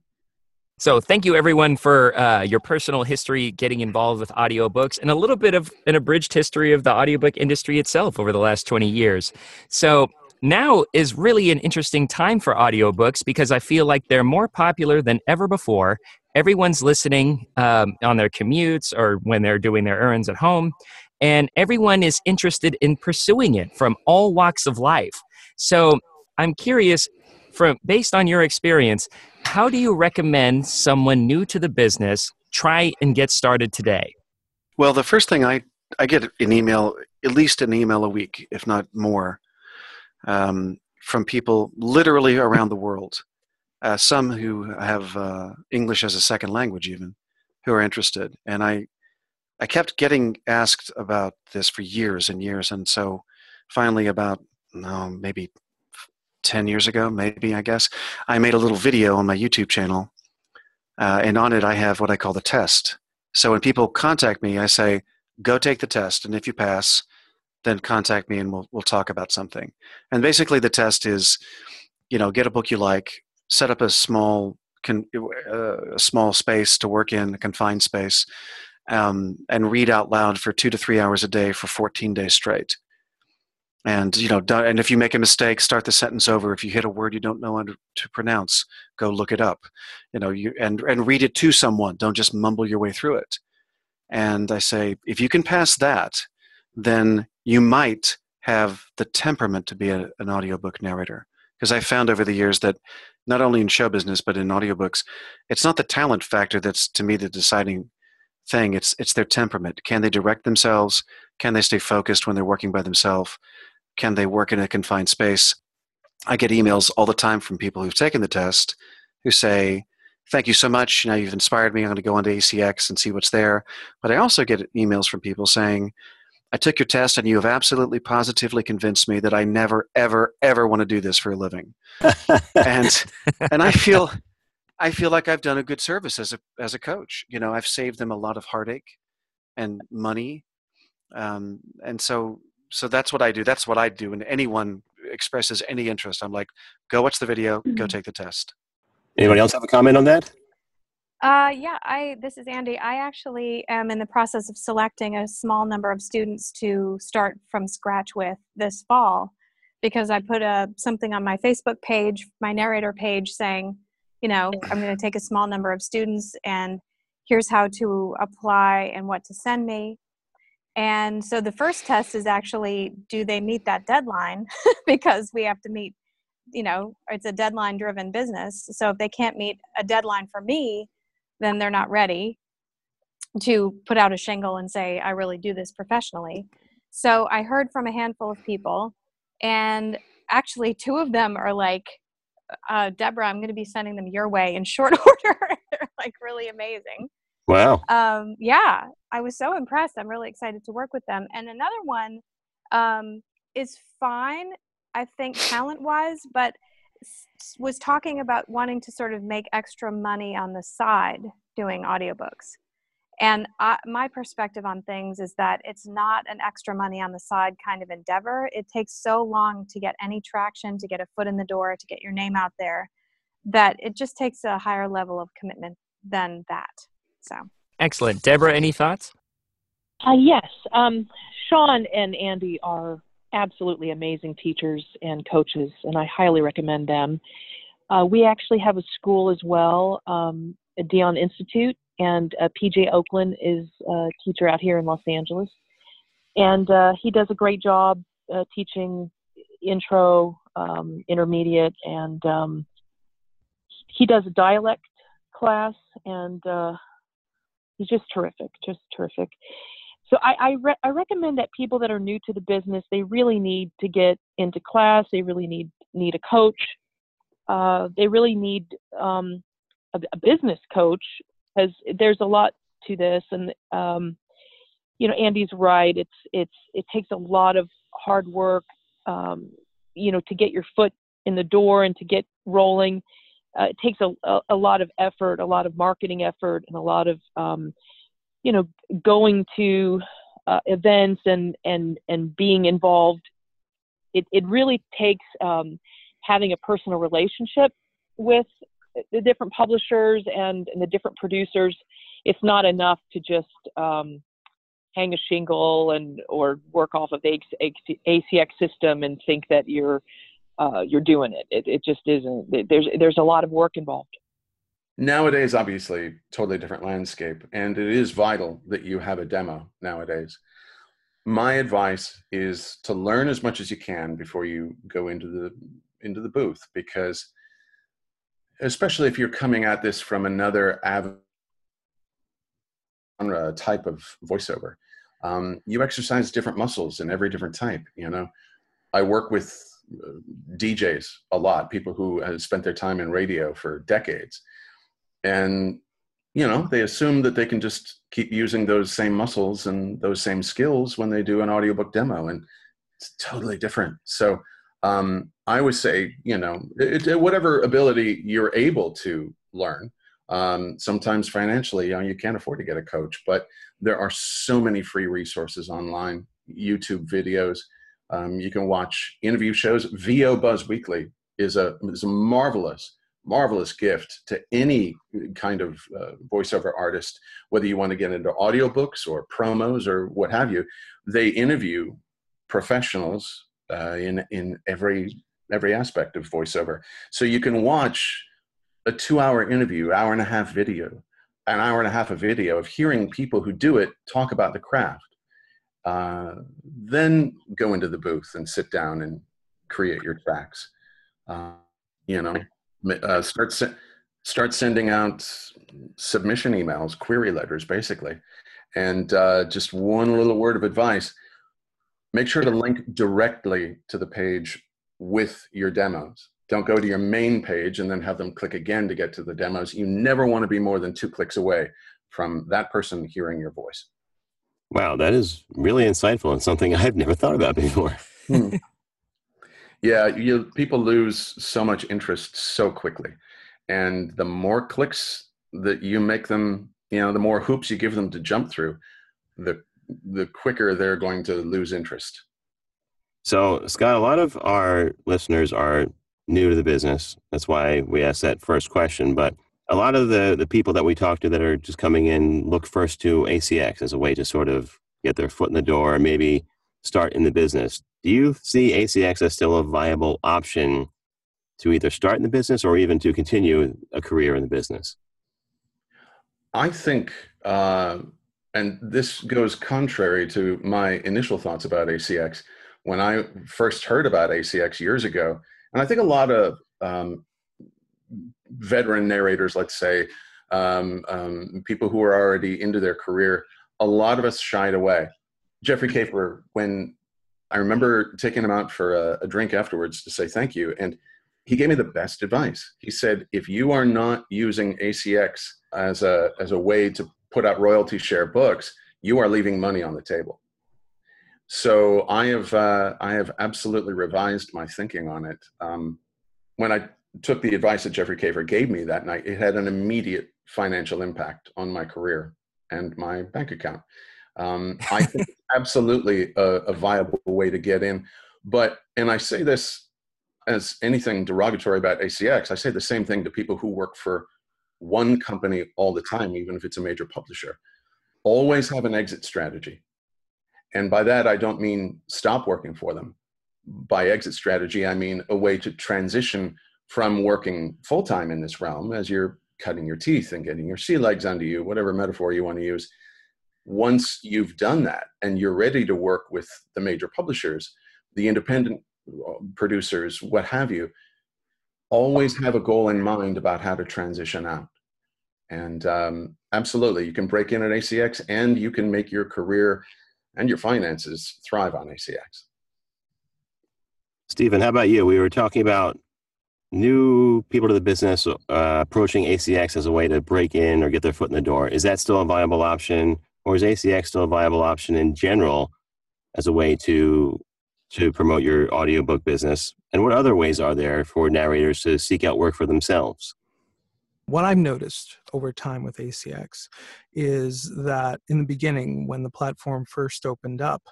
So thank you everyone for uh, your personal history getting involved with audiobooks and a little bit of an abridged history of the audiobook industry itself over the last 20 years. So now is really an interesting time for audiobooks because I feel like they're more popular than ever before. Everyone's listening um, on their commutes or when they're doing their errands at home, and everyone is interested in pursuing it from all walks of life. So I'm curious, from based on your experience, how do you recommend someone new to the business try and get started today? Well, the first thing I I get an email, at least an email a week, if not more, um, from people literally around the world. Uh, some who have uh, English as a second language, even, who are interested. And I, I kept getting asked about this for years and years. And so finally, about no, maybe 10 years ago, maybe, I guess, I made a little video on my YouTube channel uh, and on it I have what I call the test. So when people contact me, I say, "Go take the test, and if you pass, then contact me and we'll we'll talk about something." And basically, the test is, you know, get a book you like, set up a small con, uh, a small space to work in, a confined space, um, and read out loud for two to three hours a day for 14 days straight. And you know, and if you make a mistake, start the sentence over. If you hit a word you don't know how to pronounce, go look it up. You know, you and and read it to someone. Don't just mumble your way through it. And I say, if you can pass that, then you might have the temperament to be a, an audiobook narrator. Because I found over the years that not only in show business but in audiobooks, it's not the talent factor that's to me the deciding thing. It's it's their temperament. Can they direct themselves? Can they stay focused when they're working by themselves? Can they work in a confined space? I get emails all the time from people who've taken the test who say, Thank you so much. Now you've inspired me. I'm going to go onto ACX and see what's there. But I also get emails from people saying, I took your test and you have absolutely positively convinced me that I never, ever, ever want to do this for a living. and and I feel I feel like I've done a good service as a as a coach. You know, I've saved them a lot of heartache and money. Um, and so so that's what I do. That's what I do. And anyone expresses any interest, I'm like, go watch the video, go Mm-hmm. take the test. Anybody else have a comment on that? Uh, yeah, I this is Andi. I actually am in the process of selecting a small number of students to start from scratch with this fall because I put a something on my Facebook page, my narrator page saying, you know, I'm going to take a small number of students and here's how to apply and what to send me. And so the first test is actually do they meet that deadline because we have to meet you know, it's a deadline driven business. So if they can't meet a deadline for me, then they're not ready to put out a shingle and say, I really do this professionally. So I heard from a handful of people, and actually, two of them are like, uh, Debra, I'm going to be sending them your way in short order. They're like really amazing. Wow. Um, yeah, I was so impressed. I'm really excited to work with them. And another one um, is fine, I think, talent wise, but s- was talking about wanting to sort of make extra money on the side doing audiobooks. And I, my perspective on things is that it's not an extra money on the side kind of endeavor. It takes so long to get any traction, to get a foot in the door, to get your name out there, that it just takes a higher level of commitment than that. So. Excellent. Debra, any thoughts? Uh, yes. Um, Sean and Andi are absolutely amazing teachers and coaches, and I highly recommend them. Uh, we actually have a school as well, um, a Deyan Institute, and uh, PJ Ochlan is a teacher out here in Los Angeles. And uh, he does a great job uh, teaching intro, um, intermediate, and um, he does a dialect class, and uh, he's just terrific, just terrific. So I I, re- I recommend that people that are new to the business they really need to get into class. They really need need a coach. Uh, they really need um, a business coach because there's a lot to this, and um, you know Andi's right. It's it's it takes a lot of hard work, um, you know, to get your foot in the door and to get rolling. Uh, it takes a, a, a lot of effort, a lot of marketing effort, and a lot of um, you know going to uh, events and and and being involved it it really takes um, having a personal relationship with the different publishers and, and the different producers it's not enough to just um, hang a shingle and or work off of the ACX system and think that you're uh, you're doing it. it it just isn't there's there's a lot of work involved Nowadays, obviously, totally different landscape, and it is vital that you have a demo nowadays. My advice is to learn as much as you can before you go into the into the booth, because especially if you're coming at this from another genre type of voiceover, um, you exercise different muscles in every different type. You know, I work with uh, DJs a lot, people who have spent their time in radio for decades. And you know they assume that they can just keep using those same muscles and those same skills when they do an audiobook demo and it's totally different. So um, i would say you know it, it, whatever ability you're able to learn Um, sometimes financially, you know, you can't afford to get a coach, but there are so many free resources online, YouTube videos. Um, you can watch interview shows. VO Buzz Weekly is a is a marvelous marvelous gift to any kind of uh, voiceover artist, whether you want to get into audiobooks or promos or what have you. They interview professionals uh, in in every every aspect of voiceover, so you can watch a two-hour interview, hour and a half video, an hour and a half of video of hearing people who do it talk about the craft. Uh, then go into the booth and sit down and create your tracks. Uh, you know, uh, start se- start sending out submission emails, query letters, basically. And uh, just one little word of advice: make sure to link directly to the page with your demos. Don't go to your main page and then have them click again to get to the demos. You never want to be more than two clicks away from that person hearing your voice. Wow, that is really insightful and something I've never thought about before. Hmm. Yeah, you people lose so much interest so quickly. And the more clicks that you make them, you know, the more hoops you give them to jump through, the the quicker they're going to lose interest. So, Scott, a lot of our listeners are new to the business. That's why we asked that first question. But a lot of the, the people that we talk to that are just coming in look first to ACX as a way to sort of get their foot in the door, or maybe start in the business. Do you see ACX as still a viable option to either start in the business or even to continue a career in the business? I think, uh, and this goes contrary to my initial thoughts about ACX. When I first heard about ACX years ago, and I think a lot of um, veteran narrators, let's say, um, um, people who are already into their career, a lot of us shied away. Jeffrey Kafer, when I remember taking him out for a, a drink afterwards to say thank you, and he gave me the best advice. He said, if you are not using ACX as a as a way to put out royalty share books, you are leaving money on the table. So I have uh, I have absolutely revised my thinking on it. Um, when I took the advice that Jeffrey Kafer gave me that night, it had an immediate financial impact on my career and my bank account. Um, I think it's absolutely a, a viable way to get in. But, and I say this as anything derogatory about ACX, I say the same thing to people who work for one company all the time, even if it's a major publisher. Always have an exit strategy. And by that, I don't mean stop working for them. By exit strategy, I mean a way to transition from working full time in this realm as you're cutting your teeth and getting your sea legs under you, whatever metaphor you want to use, once you've done that and you're ready to work with the major publishers, the independent uh, producers, what have you, always have a goal in mind about how to transition out. And um, absolutely, you can break in at ACX and you can make your career and your finances thrive on ACX. Steven, how about you? We were talking about new people to the business uh, approaching ACX as a way to break in or get their foot in the door. Is that still a viable option? or is ACX still a viable option in general as a way to to promote your audiobook business? And what other ways are there for narrators to seek out work for themselves? What I've noticed over time with ACX is that in the beginning, when the platform first opened up,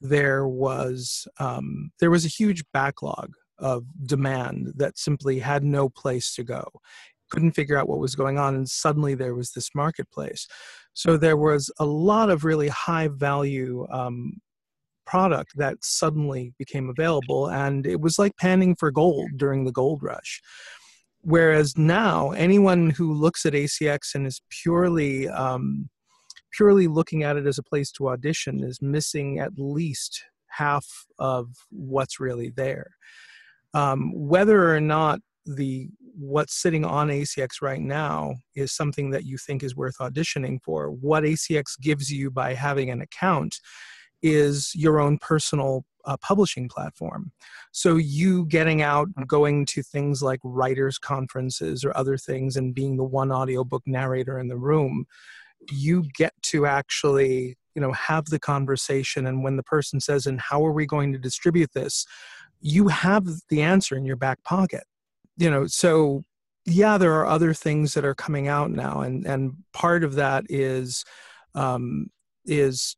there was um, there was a huge backlog of demand that simply had no place to go. Couldn't figure out what was going on and suddenly there was this marketplace. So there was a lot of really high value um, product that suddenly became available and it was like panning for gold during the gold rush whereas now anyone who looks at acx and is purely um, purely looking at it as a place to audition is missing at least half of what's really there um, whether or not the what's sitting on ACX right now is something that you think is worth auditioning for. What ACX gives you by having an account is your own personal uh, publishing platform. So you getting out, going to things like writers' conferences or other things, and being the one audiobook narrator in the room, you get to actually you know have the conversation. And when the person says and how are we going to distribute this? you have the answer in your back pocket. You know so yeah, there are other things that are coming out now, and and part of that is um, is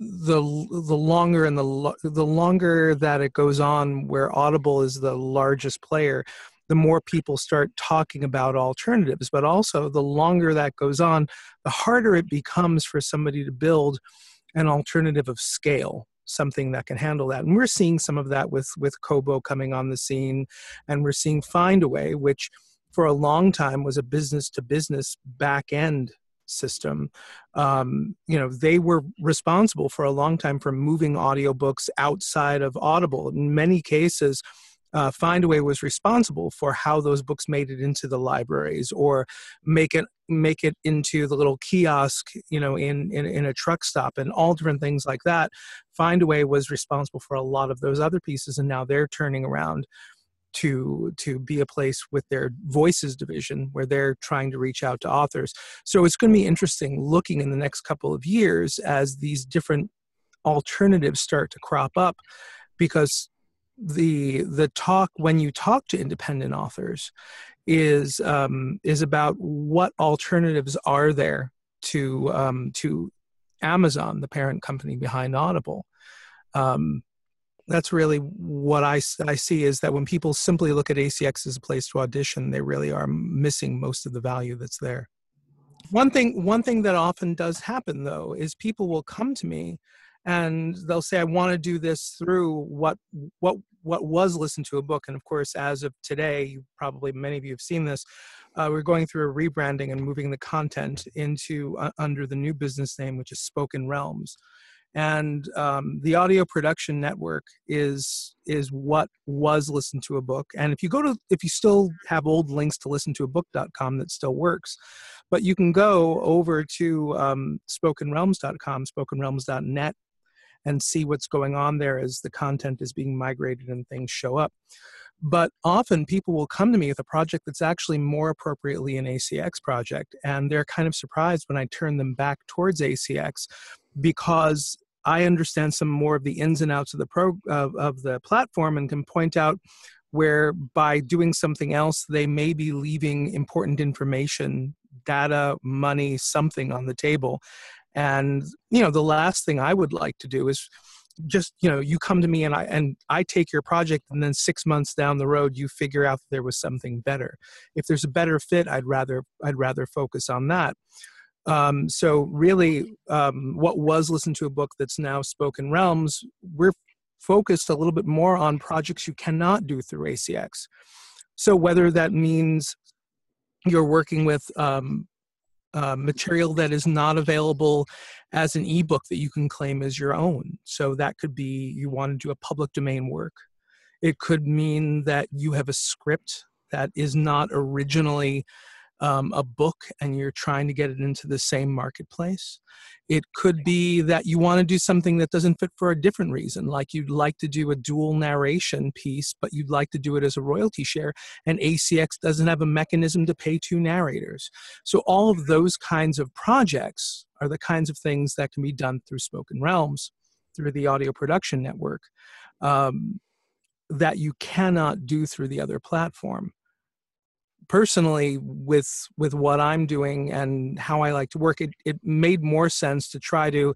the the longer and the the longer that it goes on, where Audible is the largest player, the more people start talking about alternatives. But also, the longer that goes on, the harder it becomes for somebody to build an alternative of scale something that can handle that and we're seeing some of that with with kobo coming on the scene and we're seeing findaway which for a long time was a business to business back end system. Um, you know they were responsible for a long time for moving audiobooks outside of audible. In many cases uh, Findaway was responsible for how those books made it into the libraries or make it make it into the little kiosk, you know, in, in, in a truck stop and all different things like that. Findaway was responsible for a lot of those other pieces, and now they're turning around to to be a place with their voices division where they're trying to reach out to authors so it's going to be interesting looking in the next couple of years as these different alternatives start to crop up because the the talk when you talk to independent authors is um, is about what alternatives are there to um, to Amazon, the parent company behind Audible. Um, that's really what I, I see is that when people simply look at ACX as a place to audition, they really are missing most of the value that's there. One thing one thing that often does happen though is people will come to me and they'll say i want to do this through what what what was listen to a book. And of course as of today probably many of you have seen this uh, we're going through a rebranding and moving the content into uh, under the new business name which is spoken realms and um, the audio production network is is what was listen to a book and if you go to if you still have old links to listen to a book.com that still works but you can go over to um, spokenrealms.com spokenrealms.net and see what's going on there as the content is being migrated and things show up. But often people will come to me with a project that's actually more appropriately an ACX project, and they're kind of surprised when I turn them back towards ACX because I understand some more of the ins and outs of the pro of, of the platform and can point out where by doing something else they may be leaving important information data money something on the table. And you know the last thing i would like to do is just you know you come to me and i and i take your project and then six months down the road you figure out there was something better. If there's a better fit i'd rather i'd rather focus on that um, so really um, what was listen to a book that's now spoken realms we're focused a little bit more on projects you cannot do through acx so whether that means you're working with um, uh, material that is not available as an ebook that you can claim as your own. So that could be you want to do a public domain work. It could mean that you have a script that is not originally um, a book and you're trying to get it into the same marketplace. It could be that you want to do something that doesn't fit for a different reason, like you'd like to do a dual narration piece, but you'd like to do it as a royalty share, and ACX doesn't have a mechanism to pay two narrators. So, all of those kinds of projects are the kinds of things that can be done through Spoken Realms, through the audio production network. Um, that you cannot do through the other platform personally with with what i'm doing and how i like to work it, it made more sense to try to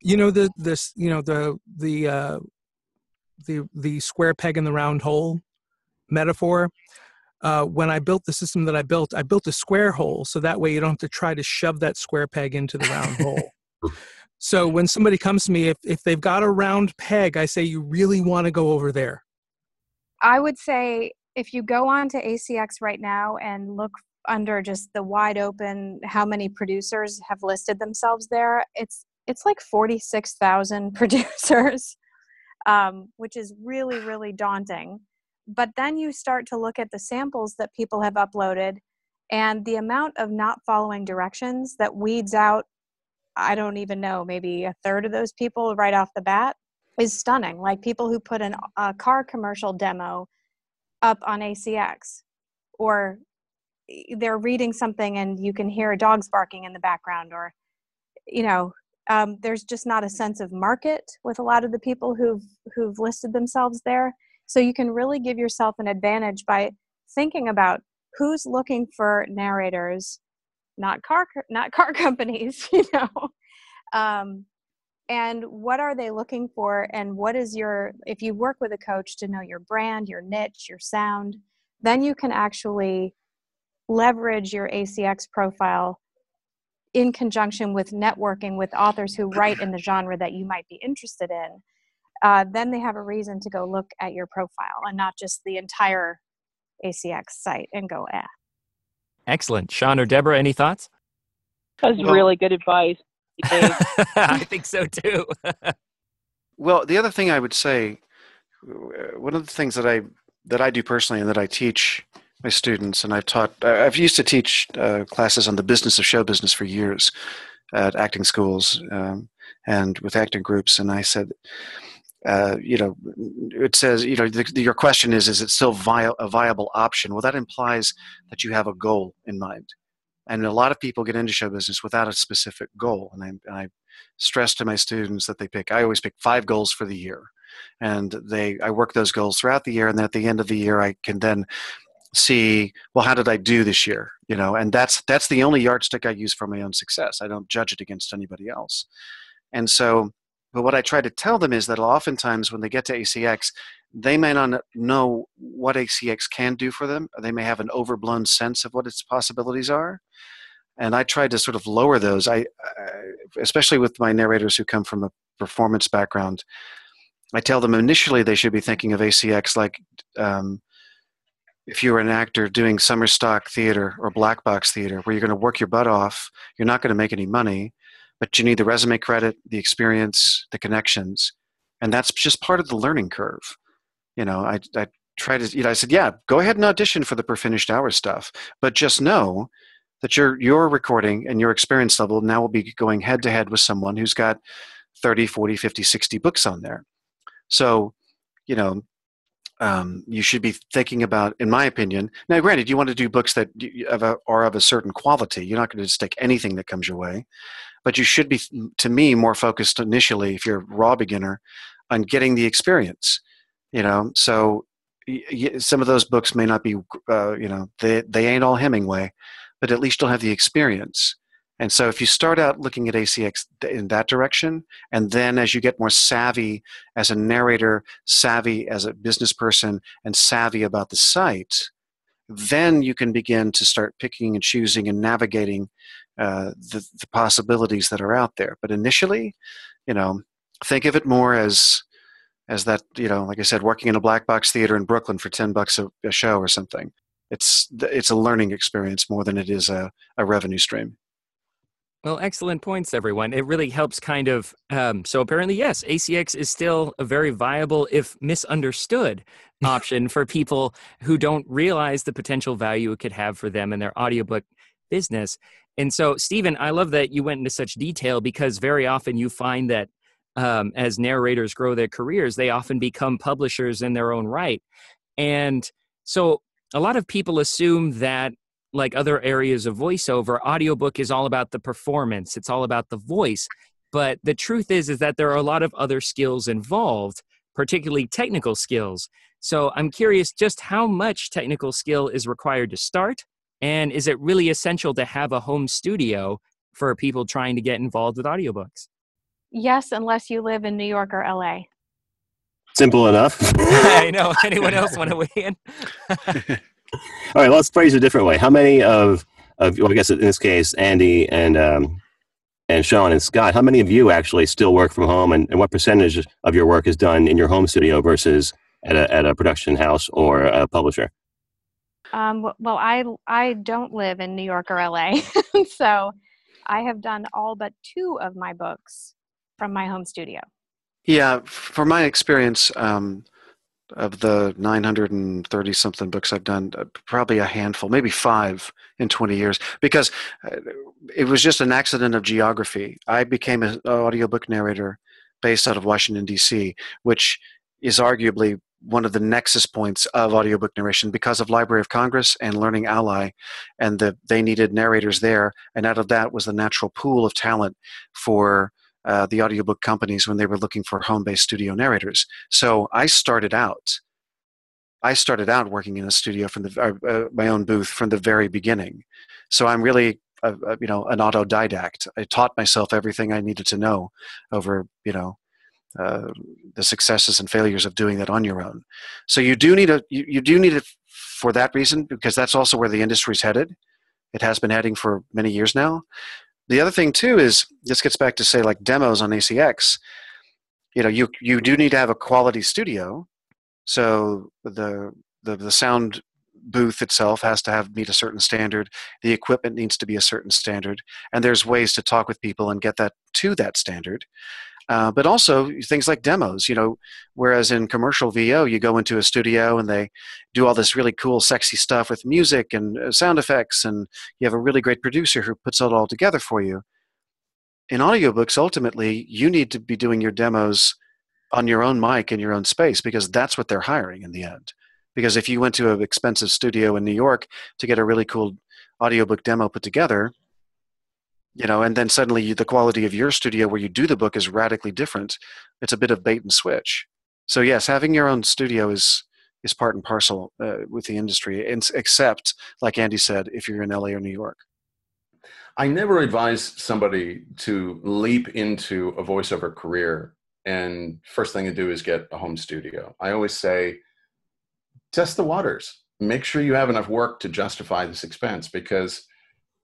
you know the this you know the the uh the the square peg in the round hole metaphor uh, when I built the system that I built, I built a square hole so that way you don't have to try to shove that square peg into the round hole. So when somebody comes to me, if, if they've got a round peg, I say, you really want to go over there. I would say if you go on to ACX right now and look under just the wide open how many producers have listed themselves there, it's it's like 46,000 producers, um, which is really, really daunting. But then you start to look at the samples that people have uploaded and the amount of not following directions that weeds out, I don't even know, maybe a third of those people right off the bat is stunning. Like people who put an, a car commercial demo up on ACX or they're reading something and you can hear dogs barking in the background or you know um, there's just not a sense of market with a lot of the people who've who've listed themselves there so you can really give yourself an advantage by thinking about who's looking for narrators, not car not car companies, you know. Um, and what are they looking for and what is your if you work with a coach to know your brand your niche your sound then you can actually leverage your acx profile in conjunction with networking with authors who write in the genre that you might be interested in uh, then they have a reason to go look at your profile and not just the entire acx site and go eh. excellent. Sean or debra any thoughts? That was really good advice I think so too. well, the other thing I would say, one of the things that I that I do personally and that I teach my students, and I've taught, I've used to teach uh, classes on the business of show business for years at acting schools um, and with acting groups, and I said. Uh, you know, it says, you know, the, the, your question is, is it still vi- a viable option? Well, that implies that you have a goal in mind and a lot of people get into show business without a specific goal and I, and I stress to my students that they pick i always pick five goals for the year and they i work those goals throughout the year and then at the end of the year i can then see well how did i do this year? You know and that's that's the only yardstick i use for my own success. I don't judge it against anybody else. And so but what i try to tell them is that oftentimes when they get to acx they may not know what ACX can do for them. They may have an overblown sense of what its possibilities are. And I try to sort of lower those. I, especially with my narrators who come from a performance background, I tell them initially they should be thinking of ACX like um, if you were an actor doing summer stock theater or black box theater, where you're going to work your butt off, you're not going to make any money, but you need the resume credit, the experience, the connections, and that's just part of the learning curve you know, I, I tried to, you know, I said, yeah, go ahead and audition for the per finished hour stuff, but just know that your your recording and your experience level now will be going head to head with someone who's got 30, 40, 50, 60 books on there. So, you know, um, you should be thinking about, in my opinion. Now, granted, you want to do books that are of a certain quality. You're not going to just take anything that comes your way, but you should be, to me, more focused initially, if you're a raw beginner, on getting the experience you know so some of those books may not be uh, you know they, they ain't all hemingway but at least you'll have the experience. And so if you start out looking at acx in that direction and then as you get more savvy as a narrator savvy as a business person and savvy about the site then you can begin to start picking and choosing and navigating uh, the, the possibilities that are out there. But initially you know think of it more as as that you know like i said working in a black box theater in brooklyn for 10 bucks a, a show or something. It's it's a learning experience more than it is a, a revenue stream. Well excellent points everyone. It really helps kind of um, so apparently yes acx is still a very viable if misunderstood option for people who don't realize the potential value it could have for them in their audiobook business. And so steven i love that you went into such detail because very often you find that um, as narrators grow their careers, they often become publishers in their own right. And so a lot of people assume that like other areas of voiceover, audiobook is all about the performance, it's all about the voice. But the truth is is that there are a lot of other skills involved, particularly technical skills. So I'm curious just how much technical skill is required to start and is it really essential to have a home studio for people trying to get involved with audiobooks? Yes, unless you live in New York or LA. Simple enough. I know. Anyone else want to weigh in? All right, let's phrase it a different way. How many of, of well, I guess in this case, Andi and um, and Sean and Scott, how many of you actually still work from home, and, and what percentage of your work is done in your home studio versus at a, at a production house or a publisher? Um, well, I I don't live in New York or LA, so I have done all but two of my books from my home studio? Yeah, from my experience, um, of the 930 something books I've done, uh, probably a handful, maybe five in 20 years, because uh, it was just an accident of geography. I became an audiobook narrator based out of Washington, D.C., which is arguably one of the nexus points of audiobook narration because of Library of Congress and Learning Ally, and the, they needed narrators there, and out of that was the natural pool of talent for uh, the audiobook companies when they were looking for home based studio narrators. So I started out I started out working in a studio from the uh, uh, my own booth from the very beginning, so I'm really a, a, you know an autodidact. I taught myself everything I needed to know over you know uh, the successes and failures of doing that on your own. So you do need a you, you do need it for that reason because that's also where the industry's headed. It has been heading for many years now. The other thing too is this gets back to say like demos on ACX. You know, you you do need to have a quality studio, so the the the sound booth itself has to have meet a certain standard. The equipment needs to be a certain standard. And there's ways to talk with people and get that to that standard uh, but also things like demos, you know, whereas in commercial VO, you go into a studio and they do all this really cool, sexy stuff with music and uh, sound effects, and you have a really great producer who puts it all together for you. In audiobooks, ultimately, you need to be doing your demos on your own mic in your own space because that's what they're hiring in the end. Because if you went to an expensive studio in New York to get a really cool audiobook demo put together, you know and then suddenly the quality of your studio where you do the book is radically different. It's a bit of bait and switch. So yes having your own studio is is part and parcel uh, with the industry except like andi said if you're in la or new york. I never advise somebody to leap into a voiceover career and first thing to do is get a home studio. I always say test the waters. Make sure you have enough work to justify this expense because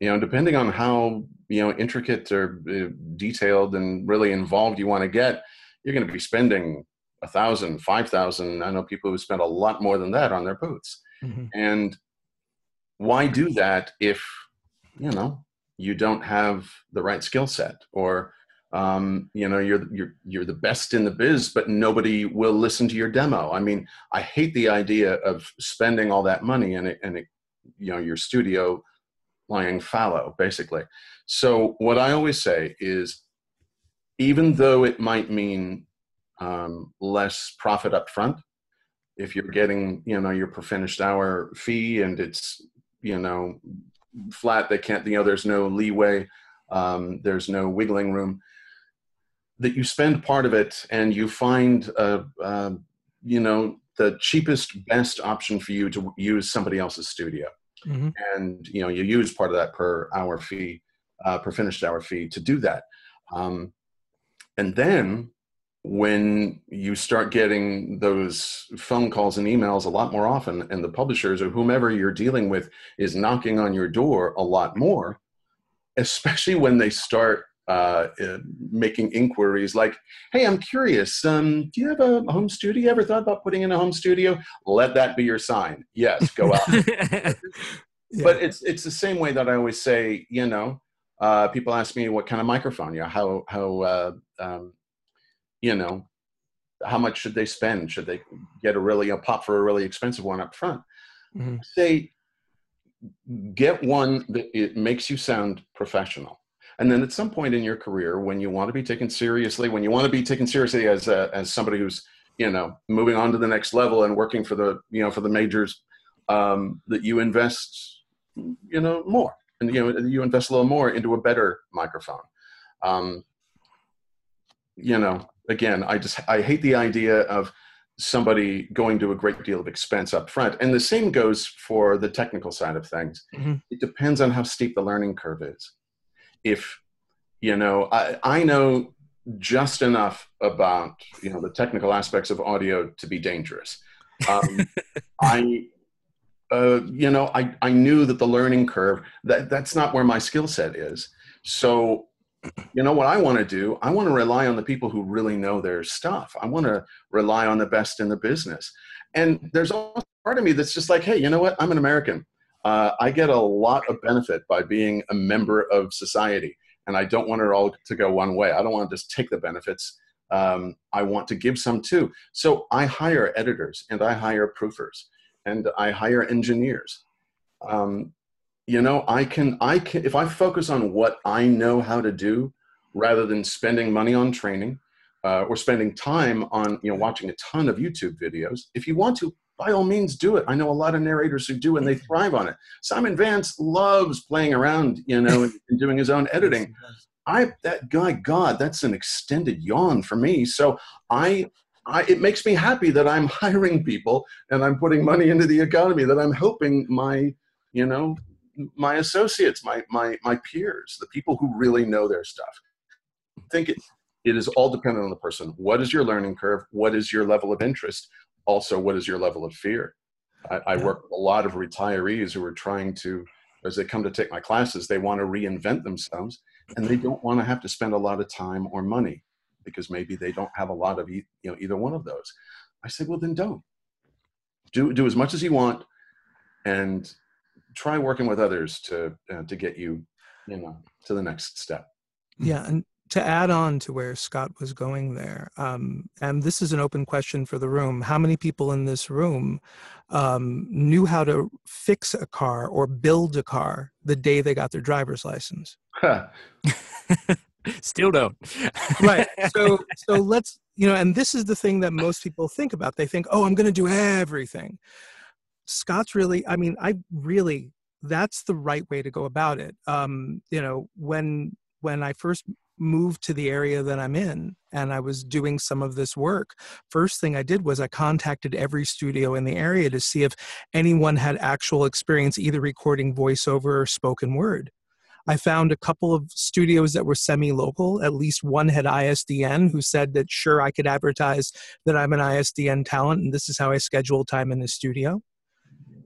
you know depending on how you know intricate or uh, detailed and really involved you want to get you're going to be spending a thousand five thousand. I know people who spend a lot more than that on their booths mm-hmm. and why do that if you know you don't have the right skill set? Or um, you know you're you're you're the best in the biz but nobody will listen to your demo. I mean i hate the idea of spending all that money and it and it you know your studio lying fallow, basically. So, what I always say is even though it might mean um, less profit up front, if you're getting, you know, your per finished hour fee and it's, you know, flat, they can't, you know, there's no leeway, um, there's no wiggling room, that you spend part of it and you find, a, a, you know, the cheapest, best option for you to use somebody else's studio mm-hmm. and you know you use part of that per hour fee, uh, per finished hour fee to do that, um, and then when you start getting those phone calls and emails a lot more often, and the publishers or whomever you're dealing with is knocking on your door a lot more, especially when they start uh, uh, making inquiries like, "Hey, I'm curious. Um, do you have a home studio? Ever thought about putting in a home studio?" Let that be your sign. Yes, go out. yeah. But it's it's the same way that I always say. You know, uh, people ask me what kind of microphone. You know, how how uh, um, you know how much should they spend? Should they get a really a pop for a really expensive one up front? Mm-hmm. Say, get one that it makes you sound professional and then at some point in your career when you want to be taken seriously when you want to be taken seriously as a, as somebody who's you know moving on to the next level and working for the you know for the majors um, that you invest you know more. And you know you invest a little more into a better microphone. Um, you know again i just i hate the idea of somebody going to a great deal of expense up front and the same goes for the technical side of things. Mm-hmm. it depends on how steep the learning curve is if you know I, I know just enough about you know the technical aspects of audio to be dangerous. Um, i uh, you know I, I knew that the learning curve that that's not where my skill set is. So you know what i want to do? I want to rely on the people who really know their stuff. I want to rely on the best in the business. And there's also part of me that's just like hey you know what? I'm an american uh, I get a lot of benefit by being a member of society. And I don't want it all to go one way. I don't want to just take the benefits. Um, I want to give some too. So I hire editors and I hire proofers and I hire engineers. Um, you know, I can, I can, if I focus on what I know how to do rather than spending money on training uh, or spending time on, you know, watching a ton of YouTube videos, if you want to, by all means do it. I know a lot of narrators who do and they thrive on it. Simon Vance loves playing around, you know, and, doing his own editing. I that guy, God, that's an extended yawn for me. So I I, it makes me happy that I'm hiring people and I'm putting money into the economy, that I'm helping my, you know, my associates, my my my peers, the people who really know their stuff. I think it, it is all dependent on the person. What is your learning curve? What is your level of interest? Also, what is your level of fear? I, I work with a lot of retirees who are trying to, as they come to take my classes, they want to reinvent themselves and they don't want to have to spend a lot of time or money because maybe they don't have a lot of e- you know either one of those. I said, well, then don't. Do do as much as you want, and try working with others to uh, to get you you know to the next step. Yeah, and to add on to where Scott was going there, um, and this is an open question for the room. How many people in this room um, knew how to fix a car or build a car the day they got their driver's license? Still don't. right. So so let's you know, and this is the thing that most people think about. They think, oh, I'm going to do everything. Scott's really, I mean, I really, that's the right way to go about it. Um, you know, when when I first moved to the area that I'm in and I was doing some of this work, first thing I did was I contacted every studio in the area to see if anyone had actual experience either recording voiceover or spoken word. I found a couple of studios that were semi local. At least one had ISDN who said that sure, I could advertise that I'm an ISDN talent and this is how I schedule time in the studio.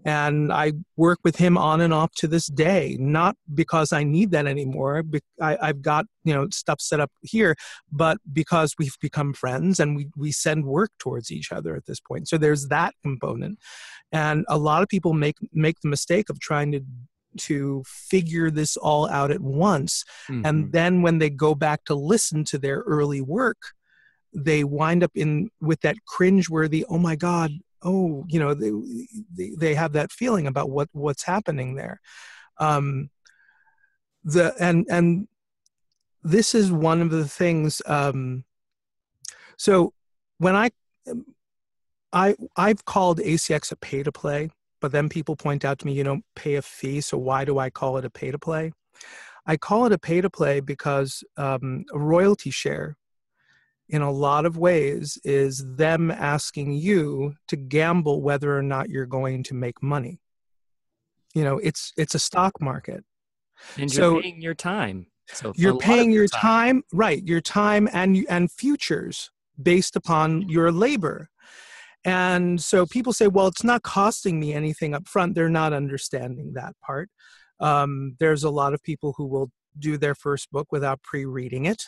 And I work with him on and off to this day, not because I need that anymore. I, I've got you know stuff set up here, but because we've become friends and we, we send work towards each other at this point. So there's that component. And a lot of people make make the mistake of trying to to figure this all out at once. Mm-hmm. And then when they go back to listen to their early work, they wind up in with that cringe-worthy, oh my God, oh, you know, they, they, they have that feeling about what what's happening there. Um, the and and this is one of the things. Um, so when I I I've called ACX a pay to play but then people point out to me, you don't pay a fee, so why do I call it a pay to play? I call it a pay to play because um, a royalty share, in a lot of ways, is them asking you to gamble whether or not you're going to make money. You know, it's it's a stock market, and you're so paying your time. So you're paying your time. time, right? Your time and and futures based upon your labor and so people say, well, it's not costing me anything up front. They're not understanding that part. Um, there's a lot of people who will do their first book without pre reading it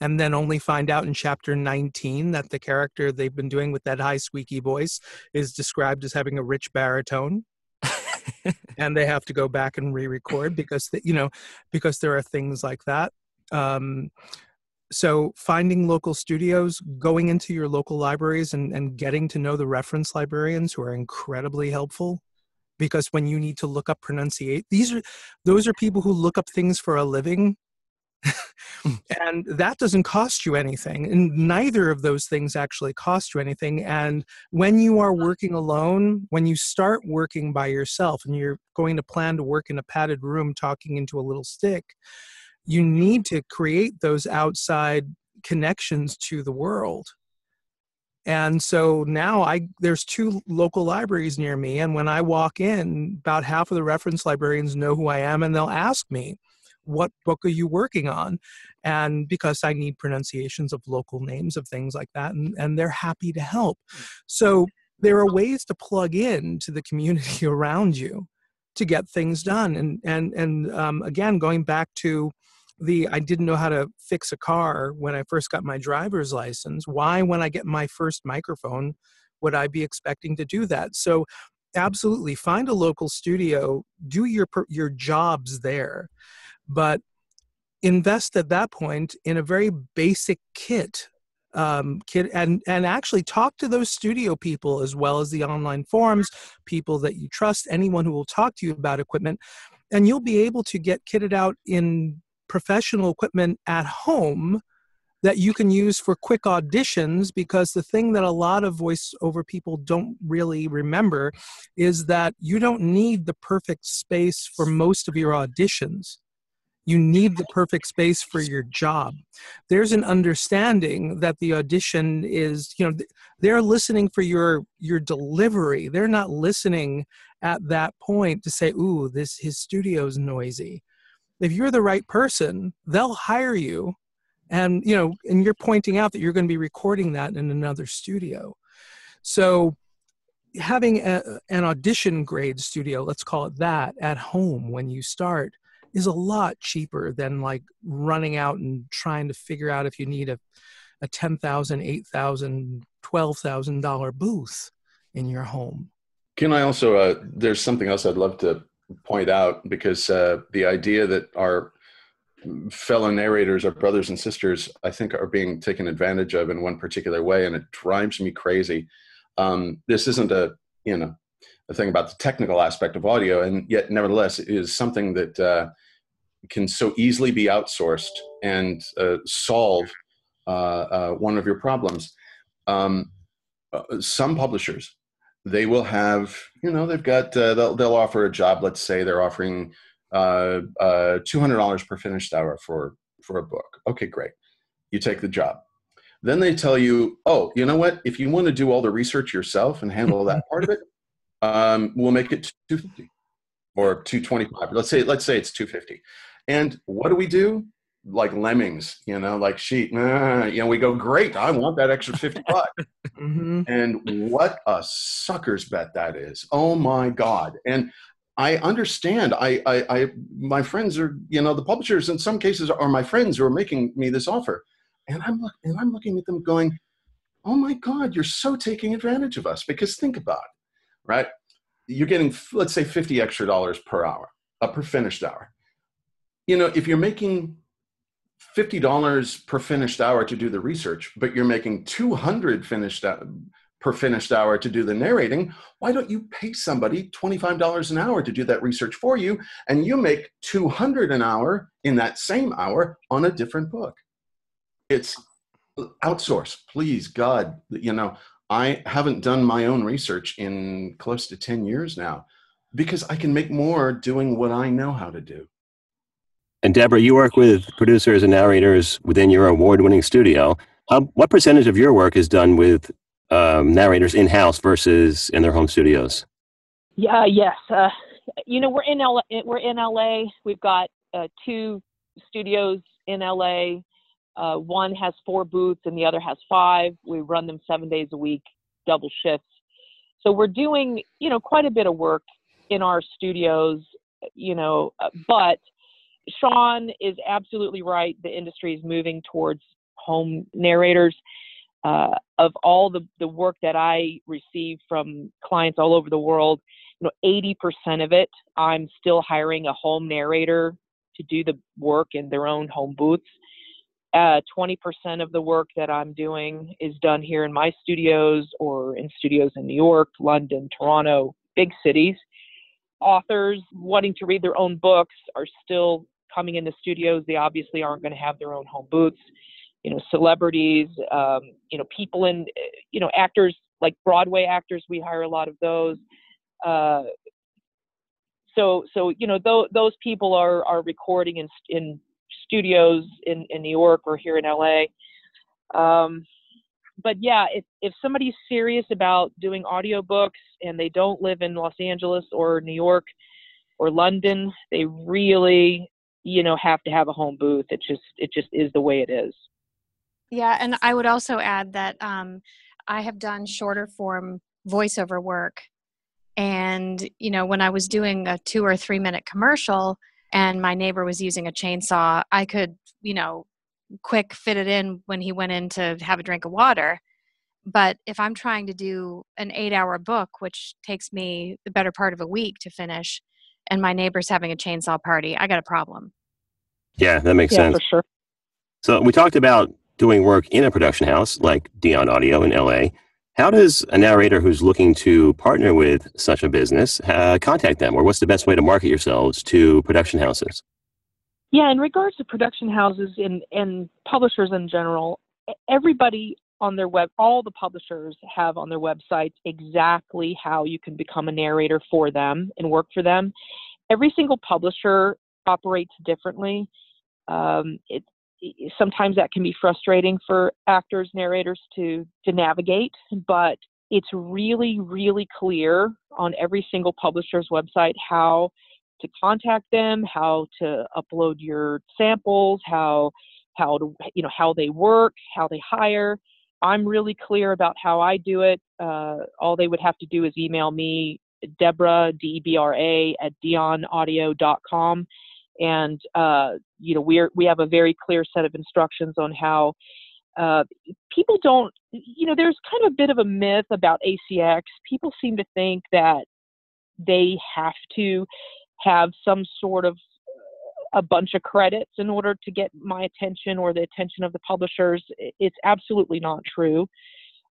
and then only find out in chapter 19 that the character they've been doing with that high squeaky voice is described as having a rich baritone. and they have to go back and re-record because the, you know because there are things like that um, so finding local studios going into your local libraries and, and getting to know the reference librarians who are incredibly helpful because when you need to look up pronunciate these are those are people who look up things for a living. and that doesn't cost you anything and neither of those things actually cost you anything and when you are uh-huh. working alone when you start working by yourself and you're going to plan to work in a padded room talking into a little stick you need to create those outside connections to the world. And so now i there's two local libraries near me and when i walk in about half of the reference librarians know who i am and they'll ask me what book are you working on? And because i need pronunciations of local names of things like that and, and they're happy to help. So there are ways to plug in to the community around you to get things done. And and and um, again going back to the I didn't know how to fix a car when I first got my driver's license. Why, when I get my first microphone, would I be expecting to do that? So, absolutely, find a local studio, do your your jobs there, but invest at that point in a very basic kit um, kit and and actually talk to those studio people as well as the online forums people that you trust anyone who will talk to you about equipment and you'll be able to get kitted out in professional equipment at home that you can use for quick auditions because the thing that a lot of voiceover people don't really remember is that you don't need the perfect space for most of your auditions You need the perfect space for your job. There's an understanding that the audition is, you know, they're listening for your your delivery. They're not listening at that point to say, "Ooh, this his studio's noisy." If you're the right person, they'll hire you and you know and you're pointing out that you're going to be recording that in another studio so having a, an audition grade studio let's call it that at home when you start is a lot cheaper than like running out and trying to figure out if you need a, a $10,000, $8,000, $12,000 booth in your home. Can I also, uh, there's something else I'd love to point out because uh, the idea that our fellow narrators, our brothers and sisters, I think are being taken advantage of in one particular way, and it drives me crazy. Um, this isn't a you know a thing about the technical aspect of audio, and yet nevertheless is something that uh, can so easily be outsourced and uh, solve uh, uh one of your problems. Um, uh, some publishers they will have you know they've got uh, they'll, they'll offer a job let's say they're offering uh, uh, $200 per finished hour for, for a book. Okay, great. You take the job. Then they tell you, oh, you know what? If you want to do all the research yourself and handle that part of it, um, we'll make it 250 or 225. Let's say, let's say it's 250. And what do we do? Like lemmings, you know, like sheep. Nah, you know, we go, great. I want that extra 50 bucks. mm-hmm. And what a sucker's bet that is. Oh my God. And I understand. I, I, I, my friends are, you know, the publishers in some cases are my friends who are making me this offer, and I'm look, and I'm looking at them going, "Oh my God, you're so taking advantage of us." Because think about it, right? You're getting, let's say, fifty extra dollars per hour, uh, per finished hour. You know, if you're making fifty dollars per finished hour to do the research, but you're making two hundred finished per finished hour to do the narrating, why don't you pay somebody $25 an hour to do that research for you and you make 200 an hour in that same hour on a different book? It's outsource, please God, you know, I haven't done my own research in close to 10 years now because I can make more doing what I know how to do. And Debra, you work with producers and narrators within your award winning studio. Um, what percentage of your work is done with um, narrators in house versus in their home studios? Yeah, yes. Uh, you know, we're in LA. We're in LA. We've got uh, two studios in LA. Uh, one has four booths and the other has five. We run them seven days a week, double shifts. So we're doing, you know, quite a bit of work in our studios. You know, uh, but Sean is absolutely right. The industry is moving towards home narrators uh, of all the, the work that I receive from clients all over the world, you know, 80% of it, I'm still hiring a home narrator to do the work in their own home booths. Uh, 20% of the work that I'm doing is done here in my studios or in studios in New York, London, Toronto, big cities. Authors wanting to read their own books are still coming into studios. They obviously aren't going to have their own home booths you know, celebrities, um, you know, people in, you know, actors like Broadway actors. We hire a lot of those. Uh, so, so you know, th- those people are are recording in in studios in in New York or here in LA. Um, but yeah, if if somebody's serious about doing audiobooks and they don't live in Los Angeles or New York or London, they really, you know, have to have a home booth. It just it just is the way it is. Yeah, and I would also add that um, I have done shorter form voiceover work. And, you know, when I was doing a two or three minute commercial and my neighbor was using a chainsaw, I could, you know, quick fit it in when he went in to have a drink of water. But if I'm trying to do an eight hour book, which takes me the better part of a week to finish, and my neighbor's having a chainsaw party, I got a problem. Yeah, that makes yeah, sense. For sure. So we talked about doing work in a production house like Deyan Audio in LA, how does a narrator who's looking to partner with such a business uh, contact them, or what's the best way to market yourselves to production houses? Yeah, in regards to production houses and, and publishers in general, everybody on their web, all the publishers have on their websites exactly how you can become a narrator for them and work for them. Every single publisher operates differently. Um, sometimes that can be frustrating for actors, narrators to to navigate, but it's really, really clear on every single publisher's website how to contact them, how to upload your samples, how how to you know how they work, how they hire. I'm really clear about how I do it. Uh, all they would have to do is email me, Debra D E B R A at deyanaudio.com, and uh, you know we're we have a very clear set of instructions on how uh, people don't you know there's kind of a bit of a myth about ACX. People seem to think that they have to have some sort of a bunch of credits in order to get my attention or the attention of the publishers. It's absolutely not true.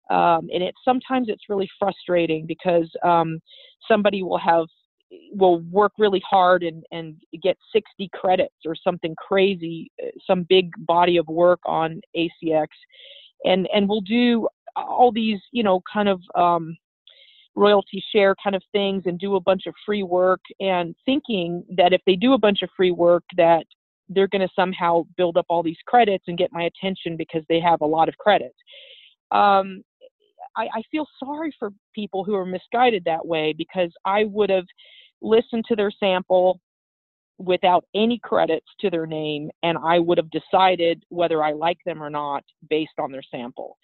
Um, and it's sometimes it's really frustrating because um, somebody will have will work really hard and, and get 60 credits or something crazy, uh, some big body of work on ACX, and and we'll do all these you know kind of um, royalty share kind of things and do a bunch of free work and thinking that if they do a bunch of free work that they're going to somehow build up all these credits and get my attention because they have a lot of credits. Um, I, I feel sorry for people who are misguided that way because I would have listened to their sample without any credits to their name and I would have decided whether I like them or not based on their sample.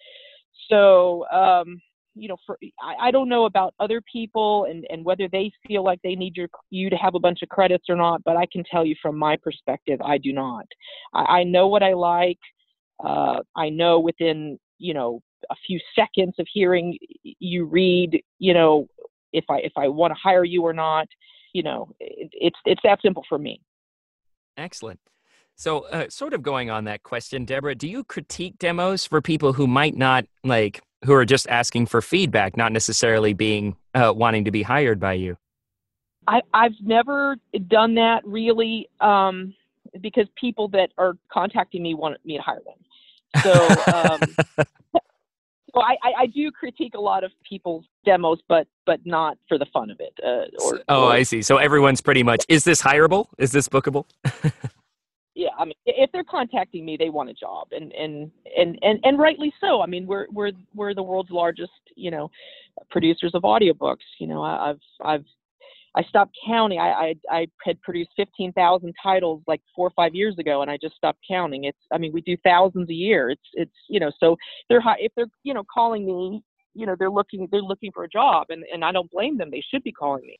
So, um, you know, for I, I don't know about other people and, and whether they feel like they need your you to have a bunch of credits or not, but I can tell you from my perspective, I do not. I, I know what I like. Uh, I know within you know a few seconds of hearing you read, you know, if I if I want to hire you or not. You know, it, it's it's that simple for me. Excellent. So, uh, sort of going on that question, Debra, do you critique demos for people who might not like who are just asking for feedback, not necessarily being uh, wanting to be hired by you? I, I've never done that really um, because people that are contacting me want me to hire them. So, um, so I, I, I, do critique a lot of people's demos, but but not for the fun of it. Uh, or, oh, or, I see. So everyone's pretty much is this hireable? Is this bookable? yeah, I mean, if they're contacting me, they want a job, and and and and, and rightly so. I mean, we're we're we're the world's largest, you know, producers of audiobooks. You know, I, I've I've I stopped counting. I I, I had produced fifteen thousand titles like four or five years ago, and I just stopped counting. It's I mean, we do thousands a year. It's it's you know, so they're high, if they're you know calling me, you know, they're looking they're looking for a job, and and I don't blame them. They should be calling me.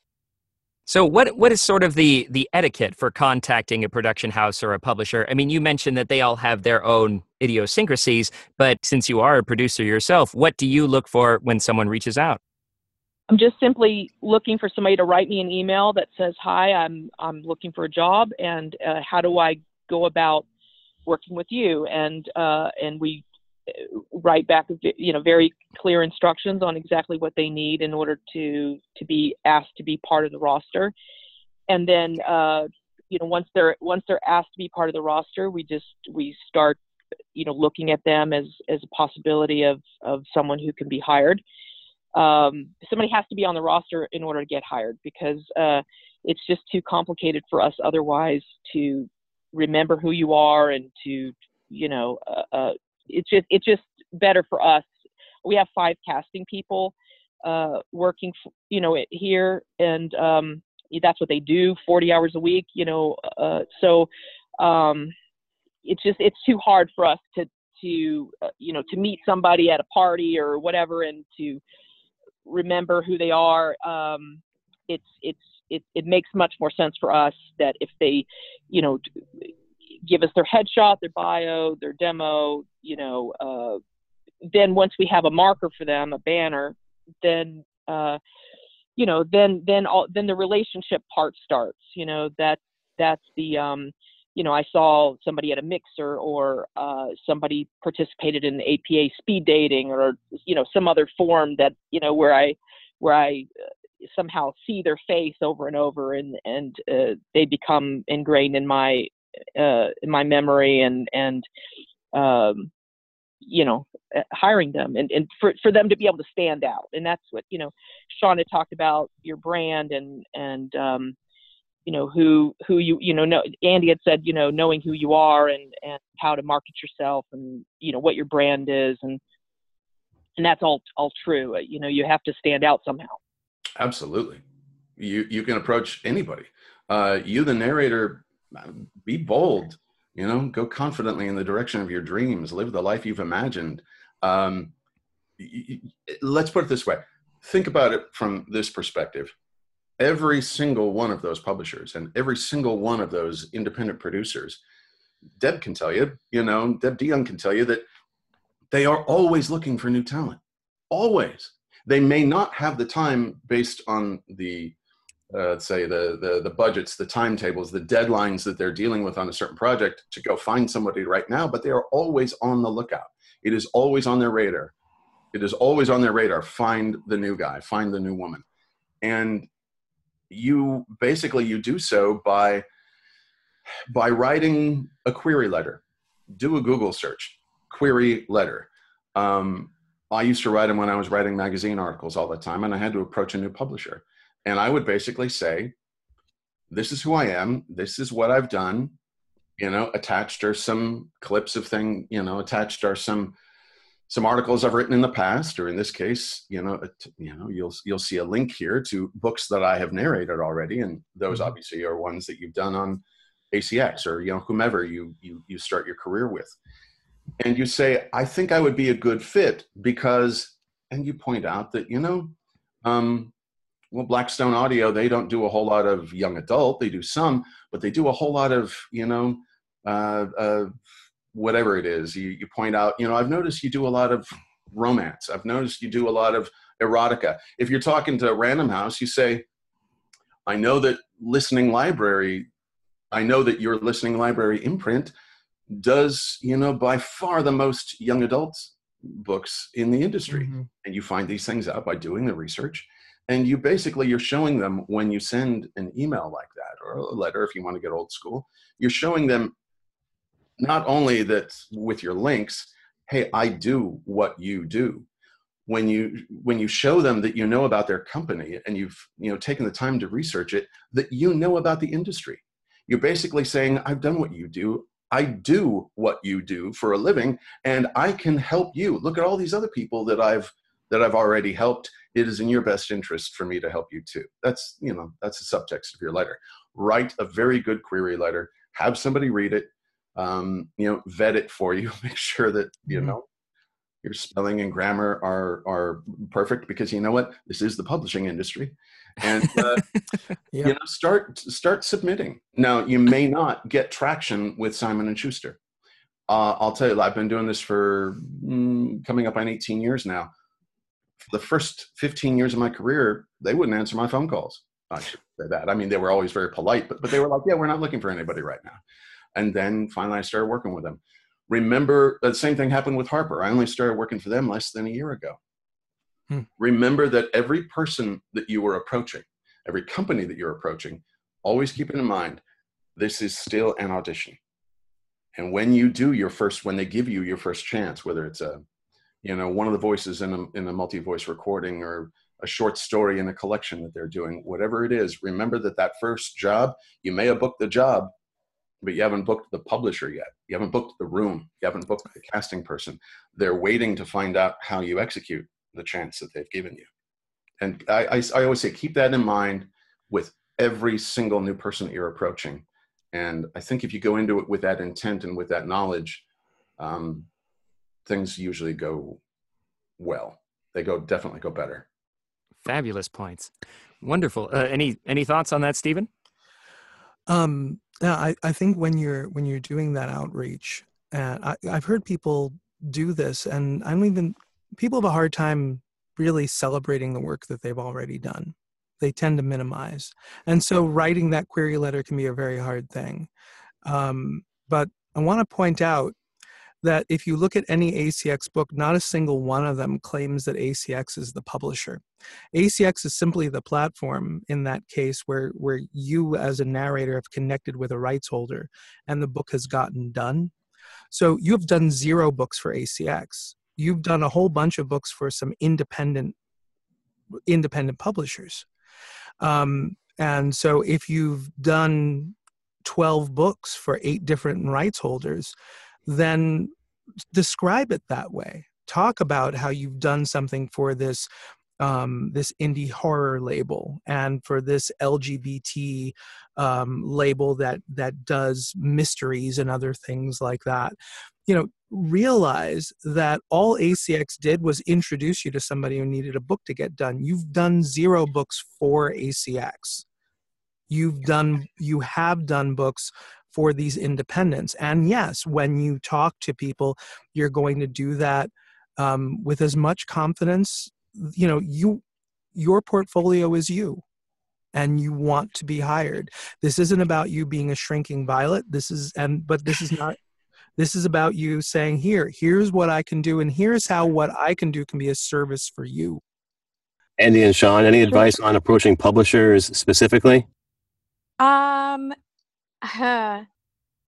So what what is sort of the the etiquette for contacting a production house or a publisher? I mean, you mentioned that they all have their own idiosyncrasies, but since you are a producer yourself, what do you look for when someone reaches out? I'm just simply looking for somebody to write me an email that says, "Hi, I'm I'm looking for a job, and uh, how do I go about working with you?" And uh, and we write back you know very clear instructions on exactly what they need in order to to be asked to be part of the roster and then uh, you know once they're once they're asked to be part of the roster we just we start you know looking at them as as a possibility of of someone who can be hired um, somebody has to be on the roster in order to get hired because uh, it's just too complicated for us otherwise to remember who you are and to you know uh, uh, it's just it's just better for us. We have five casting people uh, working, you know, here, and um, that's what they do, 40 hours a week, you know. Uh, so um, it's just it's too hard for us to to uh, you know to meet somebody at a party or whatever and to remember who they are. Um, it's it's it, it makes much more sense for us that if they, you know, give us their headshot, their bio, their demo, you know, uh, then once we have a marker for them, a banner, then uh, you know, then then all then the relationship part starts. You know, that that's the um, you know, I saw somebody at a mixer or uh, somebody participated in APA speed dating or you know some other form that you know where I where I uh, somehow see their face over and over and and uh, they become ingrained in my uh, in my memory and and um, you know uh, hiring them and, and for, for them to be able to stand out. And that's what you know had talked about your brand and and um, you know who who you you know know Andi had said you know knowing who you are and and how to market yourself and you know what your brand is and and that's all all true. You know you have to stand out somehow. Absolutely, you you can approach anybody. Uh, you, the narrator, be bold. You know, go confidently in the direction of your dreams. Live the life you've imagined. Um, let's put it this way think about it from this perspective every single one of those publishers and every single one of those independent producers deb can tell you you know deb Deyan can tell you that they are always looking for new talent always they may not have the time based on the uh, let's say the, the the budgets the timetables the deadlines that they're dealing with on a certain project to go find somebody right now but they are always on the lookout it is always on their radar it is always on their radar. Find the new guy, find the new woman. And you basically you do so by by writing a query letter. Do a Google search, query letter. Um, I used to write them when I was writing magazine articles all the time, and I had to approach a new publisher. And I would basically say, This is who I am, this is what I've done. You know, attached are some clips of thing, you know, attached are some some articles I've written in the past, or in this case, you know, you know, you'll you'll see a link here to books that I have narrated already, and those mm-hmm. obviously are ones that you've done on ACX or you know whomever you you you start your career with, and you say, I think I would be a good fit because, and you point out that you know, um, well, Blackstone Audio they don't do a whole lot of young adult, they do some, but they do a whole lot of you know. Uh, uh, whatever it is you, you point out you know i've noticed you do a lot of romance. I've noticed you do a lot of erotica. If you're talking to random house you say i know that listening library i know that your listening library imprint does you know by far the most young adults books in the industry. Mm-hmm. and you find these things out by doing the research. And you basically you're showing them when you send an email like that or a letter if you want to get old school you're showing them not only that with your links hey i do what you do. When you when you show them that you know about their company and you've you know taken the time to research it that you know about the industry. You're basically saying i've done what you do. I do what you do for a living and i can help you. Look at all these other people that i've that i've already helped. It is in your best interest for me to help you too. That's you know that's the subtext of your letter. Write a very good query letter. Have somebody read it um, you know, vet it for you, make sure that, you mm-hmm. know, your spelling and grammar are are perfect because you know what? This is the publishing industry. And uh, you know start start submitting. Now you may not get traction with simon and schuster. Uh, i'll tell you i've been doing this for mm, coming up on 18 years now. For the first 15 years of my career they wouldn't answer my phone calls. I should say that. I mean they were always very polite but, but they were like yeah we're not looking for anybody right now and then finally I started working with them. Remember, the same thing happened with Harper. I only started working for them less than a year ago. Hmm. Remember that every person that you were approaching, every company that you're approaching, always keep it in mind this is still an audition. And when you do your first, when they give you your first chance, whether it's a, you know, one of the voices in a, in a multi-voice recording or a short story in a collection that they're doing, whatever it is, remember that that first job, you may have booked the job, but you haven't booked the publisher yet. You haven't booked the room. You haven't booked the casting person. They're waiting to find out how you execute the chance that they've given you. And I, I, I always say, keep that in mind with every single new person that you're approaching. And I think if you go into it with that intent and with that knowledge, um, things usually go well. They go definitely go better. Fabulous points. Wonderful. Uh, any any thoughts on that, Steven? Um, yeah, I, I think when you're when you're doing that outreach, and I, I've heard people do this, and I don't even people have a hard time really celebrating the work that they've already done. They tend to minimize, and so writing that query letter can be a very hard thing. Um, but I want to point out that if you look at any ACX book, not a single one of them claims that ACX is the publisher. ACX is simply the platform in that case where, where you, as a narrator, have connected with a rights holder and the book has gotten done. So you have done zero books for ACX. You've done a whole bunch of books for some independent independent publishers. Um, And so if you've done 12 books for eight different rights holders, then describe it that way. Talk about how you've done something for this um, this indie horror label and for this LGBT um, label that that does mysteries and other things like that. You know, realize that all ACX did was introduce you to somebody who needed a book to get done. You've done zero books for ACX. You've done you have done books for these independents. And yes, when you talk to people, you're going to do that um, with as much confidence. You know, you your portfolio is you and you want to be hired. This isn't about you being a shrinking violet. This is and but this is not this is about you saying here, here's what I can do and here's how what I can do can be a service for you. Andi and Sean, any advice on approaching publishers specifically? Um, uh,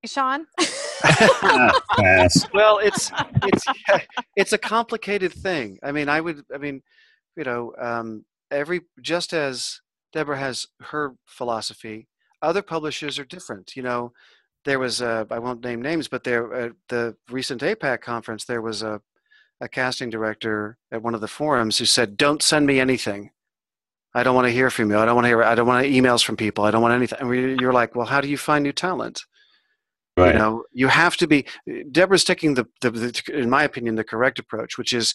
Sean. Well, it's it's it's a complicated thing. I mean, I would. I mean, you know, um, every just as Debra has her philosophy, other publishers are different. You know, there was a I won't name names, but there at the recent APAC conference, there was a a casting director at one of the forums who said, "Don't send me anything. I don't want to hear from you. I don't want to hear. I don't want emails from people. I don't want anything." And you're like, "Well, how do you find new talent?" Right. You know, you have to be. Debra's taking the, the, the, in my opinion, the correct approach, which is,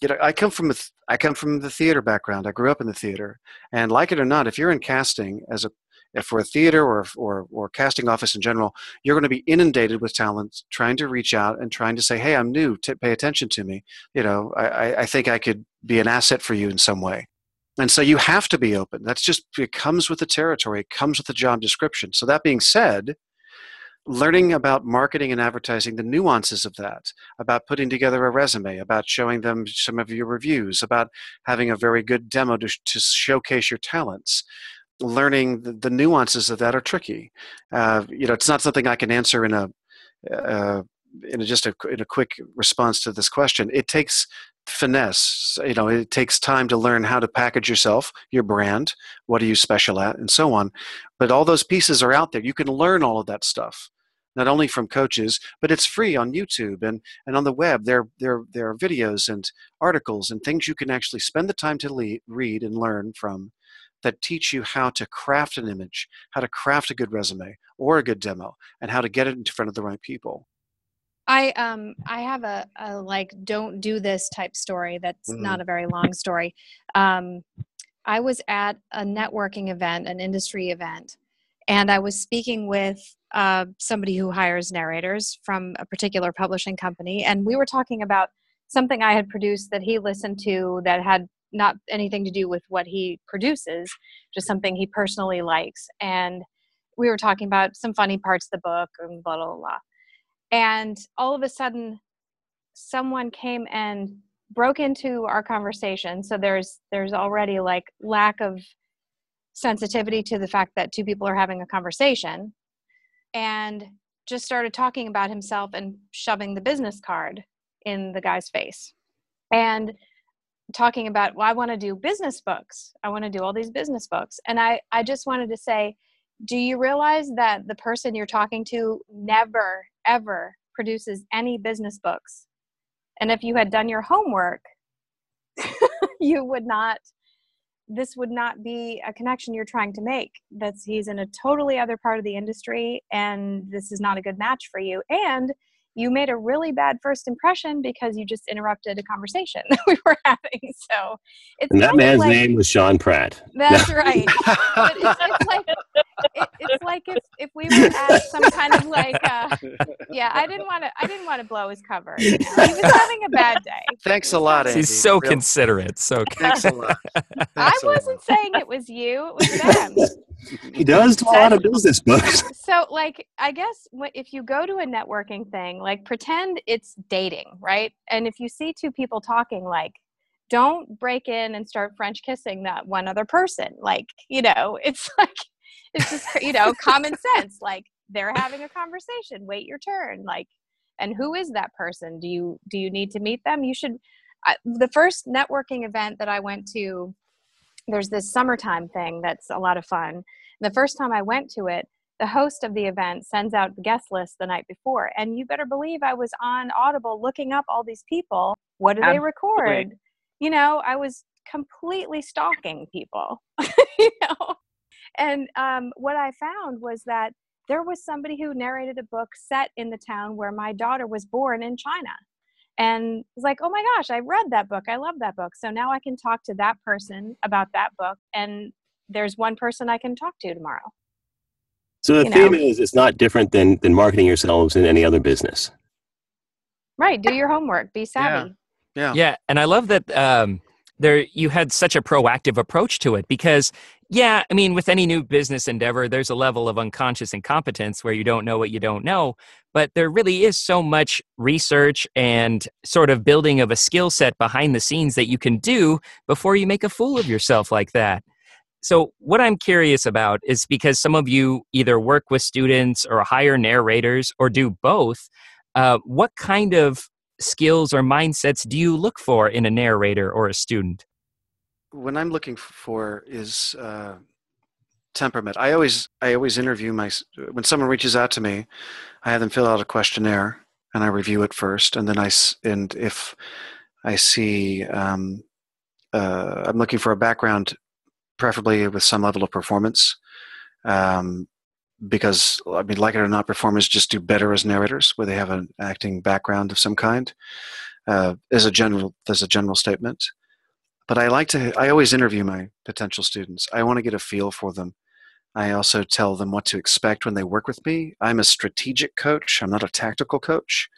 you know, I come from a, I come from the theater background. I grew up in the theater, and like it or not, if you're in casting as a if for a theater or, or, or casting office in general, you're going to be inundated with talent trying to reach out and trying to say, hey, I'm new, to pay attention to me. You know, I, I think I could be an asset for you in some way. And so you have to be open. That's just, it comes with the territory, it comes with the job description. So that being said, learning about marketing and advertising, the nuances of that, about putting together a resume, about showing them some of your reviews, about having a very good demo to, to showcase your talents. Learning the, nuances of that are tricky. Uh, you know, it's not something I can answer in a uh, in a, just a, in a quick response to this question. It takes finesse. You know, it takes time to learn how to package yourself, your brand, what are you special at, and so on. But all those pieces are out there. You can learn all of that stuff not only from coaches, but it's free on YouTube and, and on the web. There, there, there are videos and articles and things you can actually spend the time to read and learn from that teach you how to craft an image, how to craft a good resume or a good demo, and how to get it in front of the right people. I um I have a, a like don't do this type story that's mm-hmm. not a very long story. Um, I was at a networking event, an industry event, and I was speaking with uh, somebody who hires narrators from a particular publishing company, and we were talking about something I had produced that he listened to that had not anything to do with what he produces, just something he personally likes. And we were talking about some funny parts of the book and blah blah blah. And all of a sudden, someone came and broke into our conversation. So there's there's already like lack of sensitivity to the fact that two people are having a conversation and just started talking about himself and shoving the business card in the guy's face and talking about well i want to do business books i want to do all these business books and i i just wanted to say do you realize that the person you're talking to never ever produces any business books? And if you had done your homework you would not this would not be a connection you're trying to make. That's he's in a totally other part of the industry and this is not a good match for you. And you made a really bad first impression because you just interrupted a conversation that we were having. So it's and that man's like, name was sean pratt. That's right. But it's, it's like it, it's like if, if we were at some kind of like uh, yeah i didn't want to i didn't want to blow his cover. He was having a bad day. Thanks a lot Andi. he's so Real. considerate so thanks a lot. Thanks i wasn't saying it was you it was them he does do a lot of business books. So like i guess if you go to a networking thing like pretend it's dating right? And if you see two people talking like don't break in and start french kissing that one other person. Like you know it's like it's just you know common sense. Like they're having a conversation. Wait your turn. Like and who is that person? Do you do you need to meet them? You should I, the first networking event that i went to there's this summertime thing that's a lot of fun. The first time I went to it, the host of the event sends out the guest list the night before. And you better believe I was on Audible looking up all these people. What do they record? You know, I was completely stalking people, you know. And um, what I found was that there was somebody who narrated a book set in the town where my daughter was born in China. And was like, oh my gosh, I read that book. I love that book. So now I can talk to that person about that book. And there's one person I can talk to tomorrow. So the You theme know. is it's not different than than marketing yourselves in any other business. Right. Do your homework. Be savvy. Yeah. Yeah, and I love that um, there you had such a proactive approach to it because, yeah, I mean, with any new business endeavor, there's a level of unconscious incompetence where you don't know what you don't know. But there really is so much research and sort of building of a skill set behind the scenes that you can do before you make a fool of yourself like that. So, what I'm curious about is because some of you either work with students or hire narrators or do both, uh, what kind of skills or mindsets do you look for in a narrator or a student? What I'm looking for is uh, temperament. I always I always interview my when someone reaches out to me, I have them fill out a questionnaire and I review it first, and then I and if I see um, uh, I'm looking for a background, preferably with some level of performance, um, because I mean, like it or not, performers just do better as narrators, where they have an acting background of some kind. Uh, as a general, as a general statement, but I like to. I always interview my potential students. I want to get a feel for them. I also tell them what to expect when they work with me. I'm a strategic coach. I'm not a tactical coach.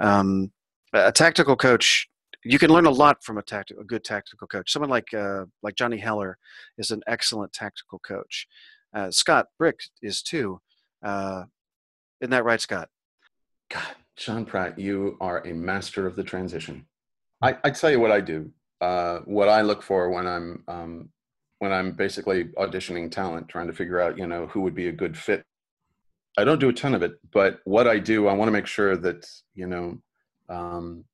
Um, a tactical coach, you can learn a lot from a a good tactical coach. Someone like uh, like Johnny Heller is an excellent tactical coach. Uh, Scott Brick is too. Uh, isn't that right, Scott? God, Sean Pratt, you are a master of the transition. I, I tell you what I do. Uh, what I look for when I'm um, when I'm basically auditioning talent, trying to figure out, you know, who would be a good fit. I don't do a ton of it, but what I do, I want to make sure that, you know, um,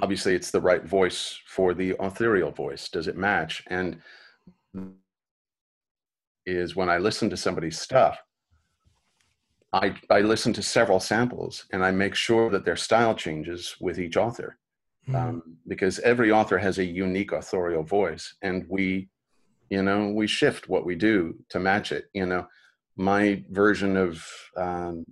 obviously it's the right voice for the authorial voice. Does it match? And is when I listen to somebody's stuff, I, I listen to several samples and I make sure that their style changes with each author um, because every author has a unique authorial voice and we you know we shift what we do to match it. You know my version of um,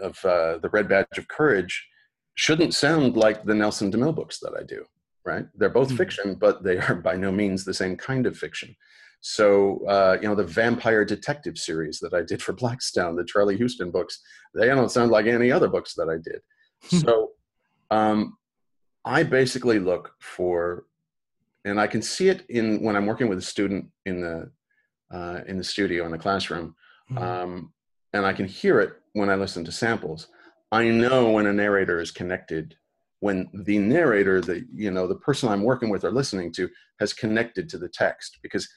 of uh, the red badge of courage shouldn't sound like the nelson demille books that i do right? They're both fiction but they are by no means the same kind of fiction. So uh, you know the vampire detective series that i did for blackstone the charlie huston books they don't sound like any other books that i did. So um, I basically look for, and I can see it in when I'm working with a student in the uh, in the studio in the classroom, um, and I can hear it when I listen to samples. I know when a narrator is connected, when the narrator, the you know the person I'm working with or listening to, has connected to the text, because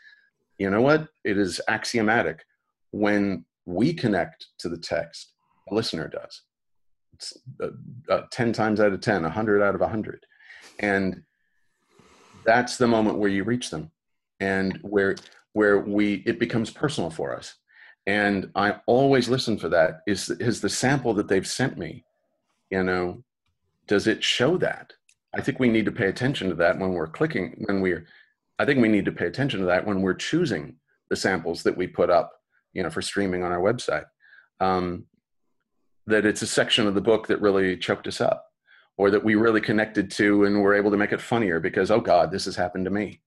you know what, it is axiomatic. When we connect to the text, a listener does. It's, uh, uh, 10 times out of 10 100 out of 100 and that's the moment where you reach them and where where we it becomes personal for us. And i always listen for that. Is is the sample that they've sent me you know does it show that? I think we need to pay attention to that when we're clicking when we're i think we need to pay attention to that when we're choosing the samples that we put up you know for streaming on our website. Um, that it's a section of the book that really choked us up or that we really connected to and were able to make it funnier because oh god this has happened to me.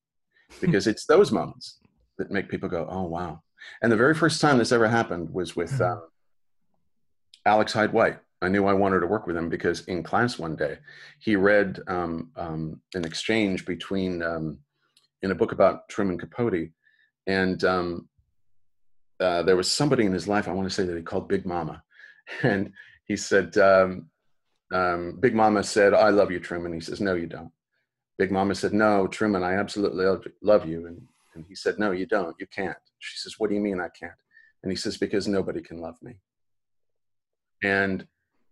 Because it's those moments that make people go oh wow. And the very first time this ever happened was with um, alex hyde white i knew i wanted to work with him because in class one day he read um, um, an exchange between um, in a book about truman capote and um, uh, there was somebody in his life i want to say that he called big mama. And he said um, um, big mama said i love you truman. He says no you don't. Big mama said no truman i absolutely love, you. And, and he said no you don't you can't. She says what do you mean i can't? And he says because nobody can love me. And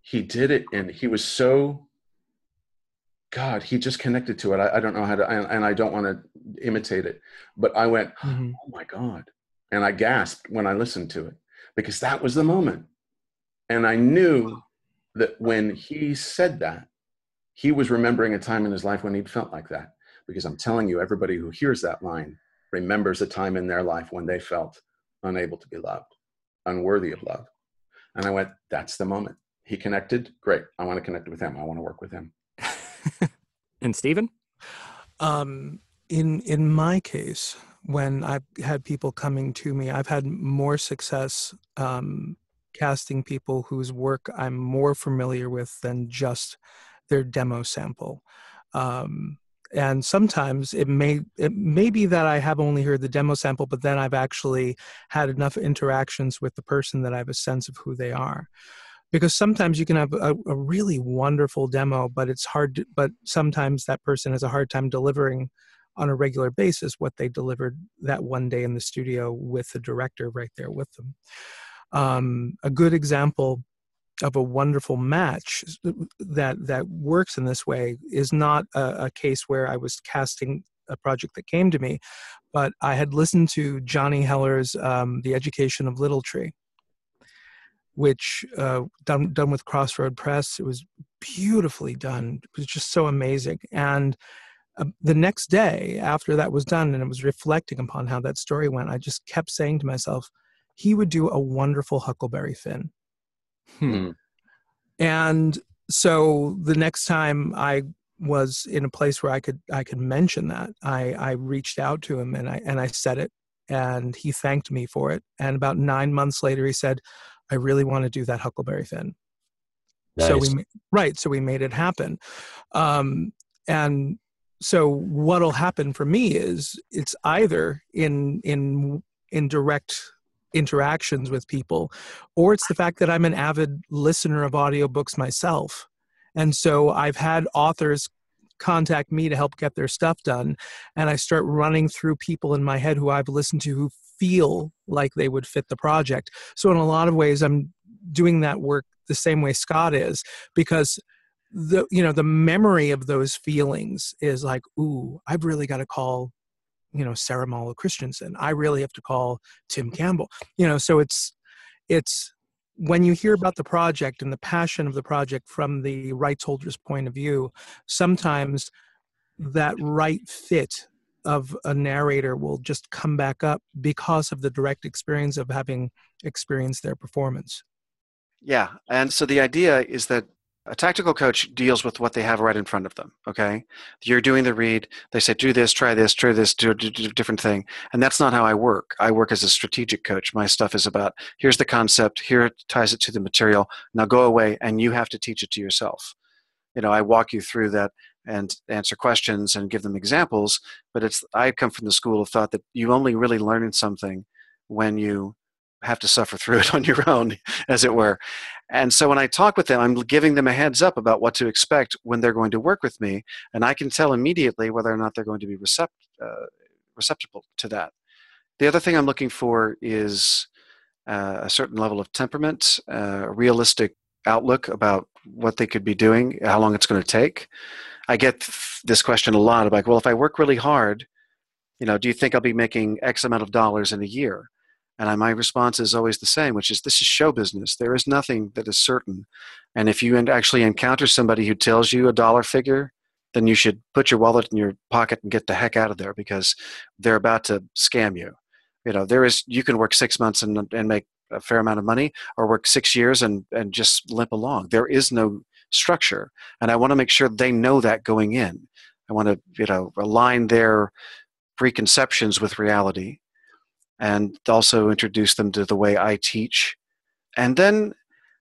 he did it and he was so God, he just connected to it. I, I don't know how to, and, and I don't want to imitate it, but I went, Mhm. oh my God. And I gasped when I listened to it because that was the moment. And I knew that when he said that, he was remembering a time in his life when he'd felt like that. Because I'm telling you, everybody who hears that line remembers a time in their life when they felt unable to be loved, unworthy of love. And I went, that's the moment. He connected. Great. I want to connect with him. I want to work with him. And Steven? Um, in in my case, when I've had people coming to me, I've had more success um, casting people whose work I'm more familiar with than just their demo sample. Um, and sometimes it may it may be that I have only heard the demo sample, but then I've actually had enough interactions with the person that I have a sense of who they are because sometimes you can have a, a really wonderful demo but it's hard to, but sometimes that person has a hard time delivering on a regular basis what they delivered that one day in the studio with the director right there with them. Um, a good example of a wonderful match that that works in this way is not a, a case where i was casting a project that came to me but i had listened to johnny heller's um, the education of little tree which uh, done done with Crossroad Press. It was beautifully done. It was just so amazing. And uh, the next day after that was done, and it was reflecting upon how that story went, I just kept saying to myself, he would do a wonderful Huckleberry Finn. Hmm. And so the next time I was in a place where I could I could mention that, I I reached out to him and I and I said it, and he thanked me for it. And about nine months later, he said, "I really want to do that Huckleberry Finn." So we right, so we made it happen, um, and so what'll happen for me is it's either in in in direct interactions with people or it's the fact that i'm an avid listener of audiobooks myself. And so i've had authors contact me to help get their stuff done and i start running through people in my head who i've listened to who feel like they would fit the project. So in a lot of ways i'm doing that work the same way scott is because the you know the memory of those feelings is like ooh i've really got to call you know sarah Mollo christensen. I really have to call tim campbell. You know so it's it's when you hear about the project and the passion of the project from the rights holder's point of view sometimes that right fit of a narrator will just come back up because of the direct experience of having experienced their performance Yeah, and so the idea is that a tactical coach deals with what they have right in front of them. Okay, you're doing the read. They say, "Do this, try this, try this, do a different thing," and that's not how I work. I work as a strategic coach. My stuff is about here's the concept, here it ties it to the material. Now go away, and you have to teach it to yourself. You know, I walk you through that and answer questions and give them examples. But it's I come from the school of thought that you only really learn something when you have to suffer through it on your own, as it were. And so when I talk with them, I'm giving them a heads up about what to expect when they're going to work with me, and I can tell immediately whether or not they're going to be recept- uh, receptible to that. The other thing I'm looking for is uh, a certain level of temperament, uh, a realistic outlook about what they could be doing, how long it's going to take. I get this question a lot about, well, if I work really hard, you know, do you think I'll be making X amount of dollars in a year? And my response is always the same, which is this is show business. There is nothing that is certain. And if you actually encounter somebody who tells you a dollar figure, then you should put your wallet in your pocket and get the heck out of there because they're about to scam you. You know, there is you can work six months and and make a fair amount of money, or work six years and and just limp along. There is no structure, and I want to make sure they know that going in. I want to you know align their preconceptions with reality and also introduce them to the way I teach. And then,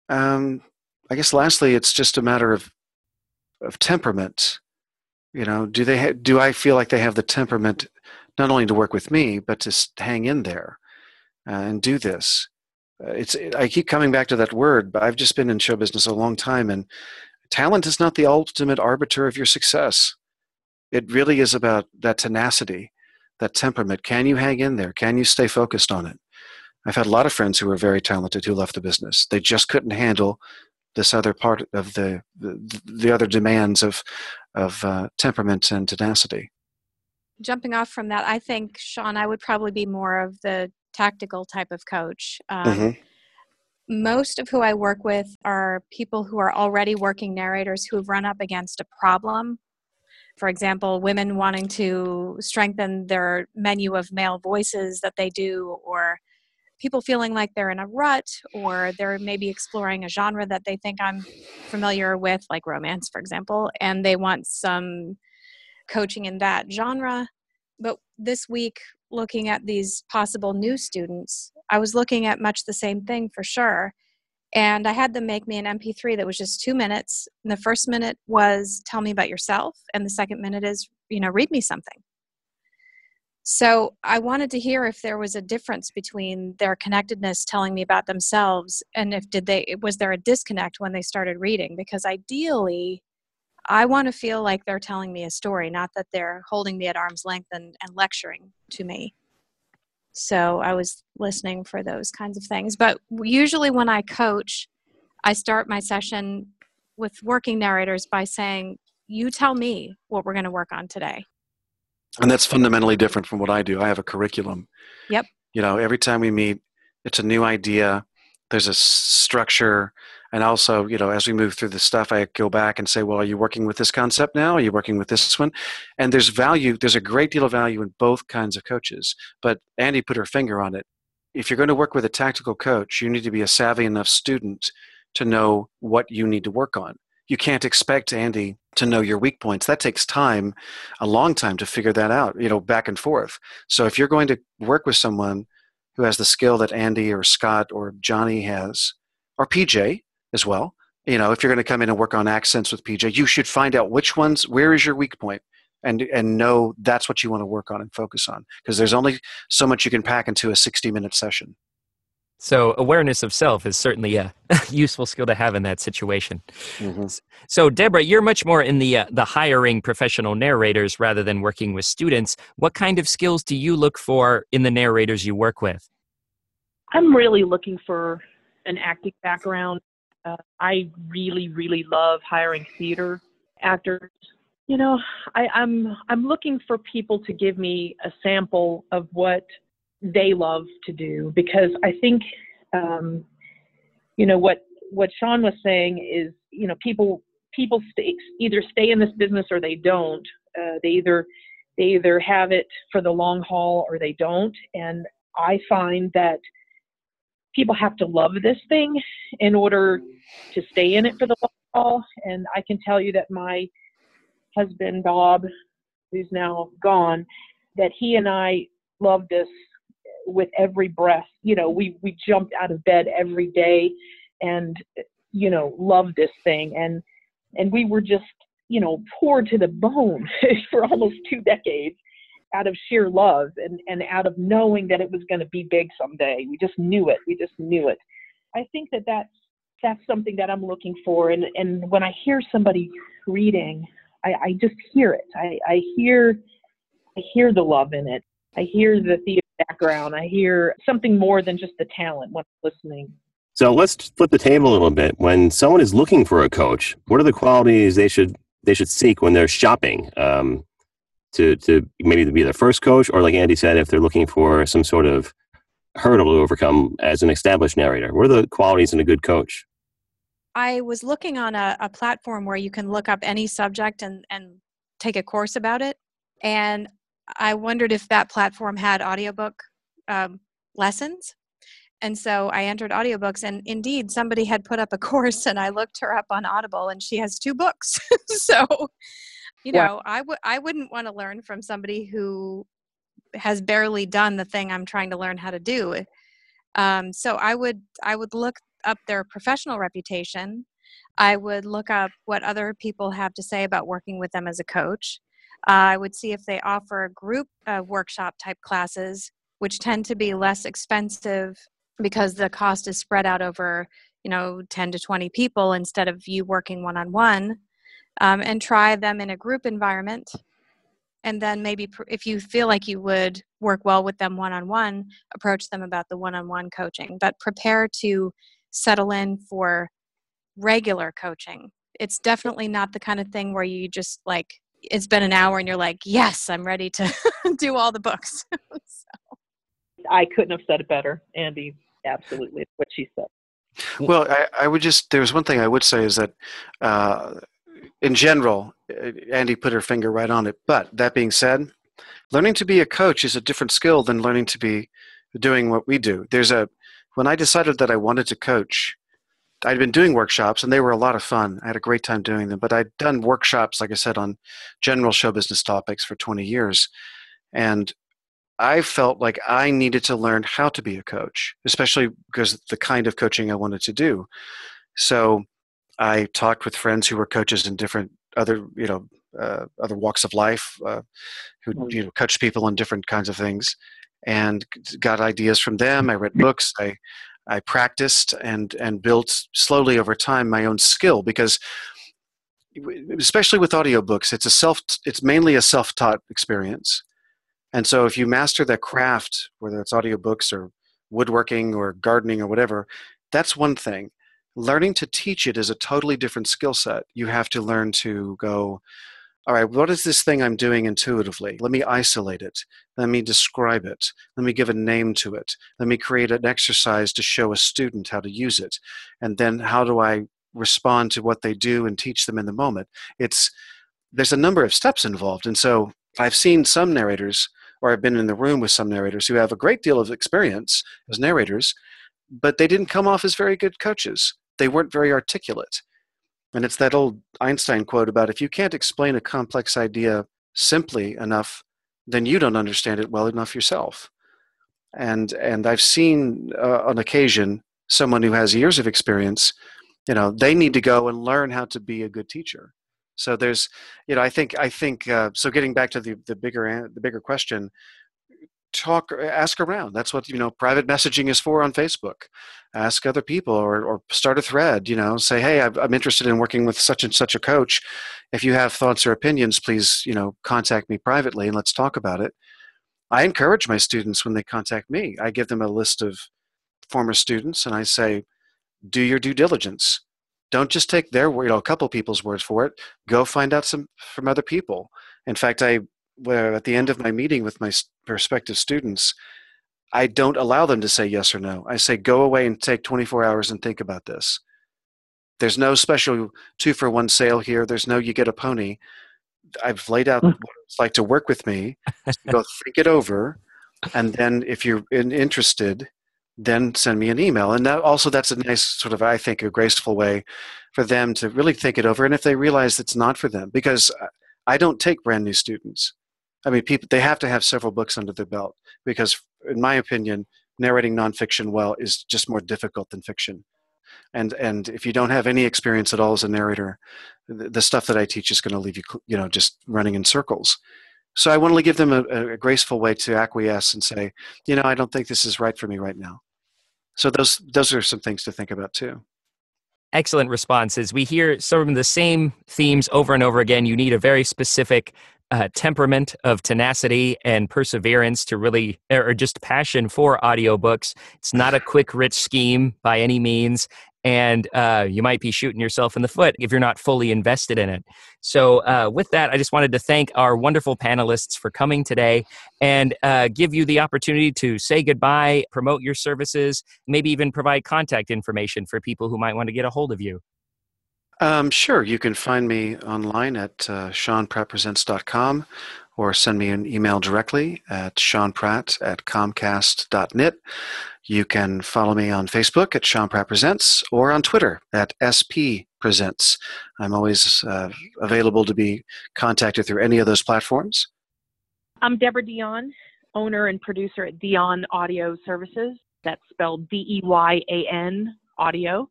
um, I guess, lastly, it's just a matter of of temperament. You know, do they ha- do I feel like they have the temperament not only to work with me but to hang in there uh, and do this? Uh, it's I keep coming back to that word, but I've just been in show business a long time, and talent is not the ultimate arbiter of your success. It really is about that tenacity that temperament. Can you hang in there? Can you stay focused on it? I've had a lot of friends who were very talented who left the business. They just couldn't handle this other part of the the, the other demands of of uh, temperament and tenacity. Jumping off from that, I think, Sean, I would probably be more of the tactical type of coach. Um, Mhm. Most of who I work with are people who are already working narrators who have run up against a problem. For example, women wanting to strengthen their menu of male voices that they do, or people feeling like they're in a rut, or they're maybe exploring a genre that they think I'm familiar with, like romance, for example, and they want some coaching in that genre. But this week, looking at these possible new students, I was looking at much the same thing for sure. And I had them make me an MP3 that was just two minutes. And the first minute was tell me about yourself, and the second minute is, you know, read me something. So I wanted to hear if there was a difference between their connectedness telling me about themselves and if did they was there a disconnect when they started reading because ideally I want to feel like they're telling me a story, not that they're holding me at arm's length and, and lecturing to me. So I was listening for those kinds of things. But usually when I coach, I start my session with working narrators by saying, You tell me what we're going to work on today. And that's fundamentally different from what I do. I have a curriculum. Yep. You know, every time we meet, it's a new idea. There's a structure. And also, you know, as we move through the stuff, I go back and say, well, are you working with this concept now? Are you working with this one? And there's value, there's a great deal of value in both kinds of coaches. But Andi put her finger on it. If you're going to work with a tactical coach, you need to be a savvy enough student to know what you need to work on. You can't expect Andi to know your weak points. That takes time, a long time to figure that out, you know, back and forth. So if you're going to work with someone who has the skill that Andi or Scott or Johnny has, or PJ as well, you know, if you're going to come in and work on accents with PJ, you should find out which ones, where is your weak point, and and know that's what you want to work on and focus on because there's only so much you can pack into a 60 minute session. So awareness of self is certainly a useful skill to have in that situation. Mm-hmm. So Debra, you're much more in the uh, the hiring professional narrators rather than working with students. What kind of skills do you look for in the narrators you work with? I'm really looking for an acting background. Uh, I really, really love hiring theater actors. You know, I, I'm I'm looking for people to give me a sample of what they love to do because I think, um, you know, what what Sean was saying is, you know, people people stay, either stay in this business or they don't. Uh, they either they either have it for the long haul or they don't. And I find that people have to love this thing in order to stay in it for the long haul. And I can tell you that my husband Bob, who's now gone, that he and I loved this with every breath. You know, we we jumped out of bed every day and you know, loved this thing and and we were just, you know, poor to the bone for almost two decades out of sheer love and, and out of knowing that it was going to be big someday. We just knew it. We just knew it. I think that that's, that's something that I'm looking for. And, and when I hear somebody reading, I, I just hear it. I, I hear, I hear the love in it. I hear the theater background. I hear something more than just the talent when I'm listening. So let's flip the table a little bit. When someone is looking for a coach, what are the qualities they should they should seek when they're shopping um, to to maybe to be their first coach, or like Andi said, if they're looking for some sort of hurdle to overcome as an established narrator? What are the qualities in a good coach? I was looking on a, a platform where you can look up any subject and, and take a course about it. And I wondered if that platform had audiobook um, lessons. And so I entered audiobooks, and indeed, somebody had put up a course, and I looked her up on Audible, and she has two books. so, you know, I would I wouldn't want to learn from somebody who has barely done the thing I'm trying to learn how to do. Um, so I would I would look up their professional reputation. I would look up what other people have to say about working with them as a coach. Uh, I would see if they offer a group uh, workshop type classes, which tend to be less expensive because the cost is spread out over you know 10 to 20 people instead of you working one on one and try them in a group environment and then maybe pr- if you feel like you would work well with them one on one approach them about the one on one coaching but prepare to settle in for regular coaching it's definitely not the kind of thing where you just like it's been an hour and you're like, yes, I'm ready to do all the books. so. I couldn't have said it better, Andi. Absolutely, what she said. Well, I, I would just there's one thing I would say is that uh, in general, uh, Andi put her finger right on it. But that being said, learning to be a coach is a different skill than learning to be doing what we do. There's a when I decided that I wanted to coach, I'd been doing workshops and they were a lot of fun. I had a great time doing them. But I'd done workshops, like I said, on general show business topics for 20 years. And I felt like I needed to learn how to be a coach, especially because the kind of coaching I wanted to do. So I talked with friends who were coaches in different other, you know, uh, other walks of life, uh, who mm. you know coach people on different kinds of things, and got ideas from them. I read books. I I practiced and and built slowly over time my own skill because especially with audiobooks it's a self it's mainly a self-taught experience and so if you master that craft whether it's audiobooks or woodworking or gardening or whatever that's one thing learning to teach it is a totally different skill set you have to learn to go all right, what is this thing I'm doing intuitively? Let me isolate it. Let me describe it. Let me give a name to it. Let me create an exercise to show a student how to use it. And then how do I respond to what they do and teach them in the moment? It's there's a number of steps involved. And so I've seen some narrators, or I've been in the room with some narrators who have a great deal of experience as narrators, but they didn't come off as very good coaches. They weren't very articulate and it's that old Einstein quote about if you can't explain a complex idea simply enough, then you don't understand it well enough yourself. And and I've seen uh, on occasion someone who has years of experience, you know, they need to go and learn how to be a good teacher. So there's, you know, I think I think uh, so. Getting back to the the bigger the bigger question, talk uh, ask around. That's what you know private messaging is for on facebook. Ask other people or, or start a thread you know say hey i'm interested in working with such and such a coach. If you have thoughts or opinions please you know contact me privately and let's talk about it. I encourage my students when they contact me. I give them a list of former students and i say do your due diligence. Don't just take their you know a couple people's words for it. Go find out some from other people. In fact i where at the end of my meeting with my prospective students, I don't allow them to say yes or no. I say, go away and take 24 hours and think about this. There's no special two for one sale here. There's no you get a pony. I've laid out hmm. what it's like to work with me. So go think it over. And then if you're interested, then send me an email. And that also that's a nice sort of, I think, a graceful way for them to really think it over. And if they realize it's not for them, because I don't take brand new students. I mean, people they have to have several books under their belt because, in my opinion, narrating nonfiction well is just more difficult than fiction. And and if you don't have any experience at all as a narrator, the, the stuff that I teach is going to leave you, you know, just running in circles. So I want to give them a, a graceful way to acquiesce and say, you know, I don't think this is right for me right now. So those those are some things to think about too excellent responses. We hear some of the same themes over and over again. You need a very specific uh, temperament of tenacity and perseverance to really, or just passion for audiobooks. It's not a quick, rich scheme by any means. And uh, you might be shooting yourself in the foot if you're not fully invested in it. So, uh, with that, I just wanted to thank our wonderful panelists for coming today and uh, give you the opportunity to say goodbye, promote your services, maybe even provide contact information for people who might want to get a hold of you. Um, sure. You can find me online at uh, seanprattpresents.com or send me an email directly at seanpratt at comcast.net. You can follow me on Facebook at Sean Pratt Presents or on Twitter at SP Presents. I'm always uh, available to be contacted through any of those platforms. I'm Debra Deyan, owner and producer at Deyan Audio Services. That's spelled D E Y A N Audio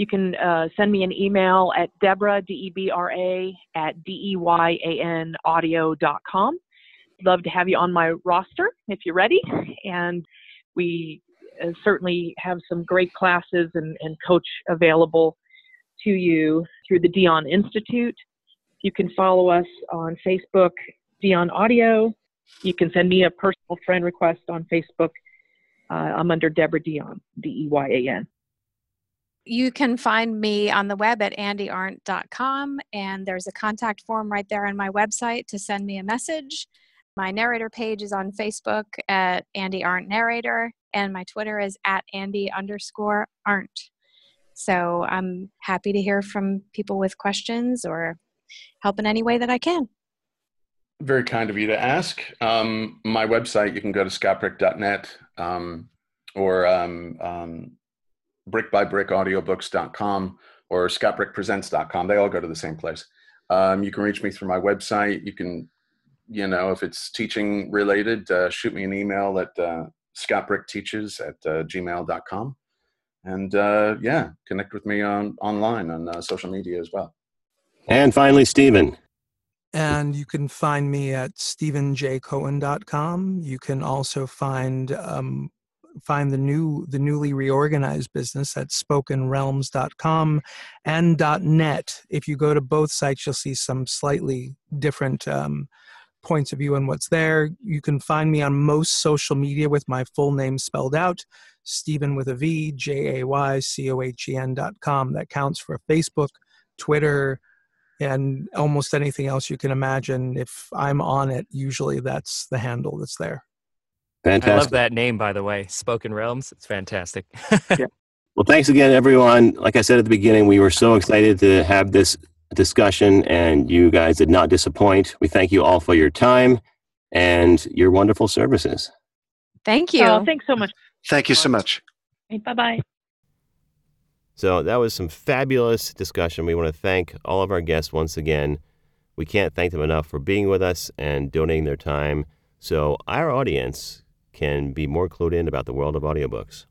you can uh, send me an email at Debra, D E B R A, at D E Y A N audio.com. Love to have you on my roster if you're ready. And we uh, certainly have some great classes and, and coach available to you through the Deyan Institute. You can follow us on Facebook, Deyan Audio. You can send me a personal friend request on Facebook. Uh, I'm under Debra Deyan, D E Y A N. You can find me on the web at andiarndt.com, and there's a contact form right there on my website to send me a message. My narrator page is on Facebook at Andi Arndt Narrator, and my Twitter is at Andi underscore Arndt. So I'm happy to hear from people with questions or help in any way that I can. Very kind of you to ask. Um, my website, you can go to scottbrick.net um, or um, um, brickbybrickaudiobooks.com or scottbrickpresents.com. They all go to the same place. Um, you can reach me through my website. You can, you know, if it's teaching related, uh, shoot me an email at uh, scottbrickteaches at uh, gmail.com. And uh, yeah, connect with me on online on uh, social media as well. And finally, Steven. And you can find me at stevenjaycohen.com. You can also find um, find the new the newly reorganized business at spokenrealms.com and .net. If you go to both sites, you'll see some slightly different um, points of view on what's there. You can find me on most social media with my full name spelled out, Steven with a V, J A Y C O H E N dot com. That counts for Facebook, Twitter, and almost anything else you can imagine. If I'm on it, usually that's the handle that's there. Fantastic. I love that name, by the way. Spoken Realms. It's fantastic. Well, thanks again, everyone. Like I said at the beginning, we were so excited to have this discussion, and you guys did not disappoint. We thank you all for your time and your wonderful services. Thank oh, you. Oh, thanks so much. Thank you so much. Bye bye. So that was some fabulous discussion. We want to thank all of our guests once again. We can't thank them enough for being with us and donating their time so our audience can be more clued in about the world of audiobooks.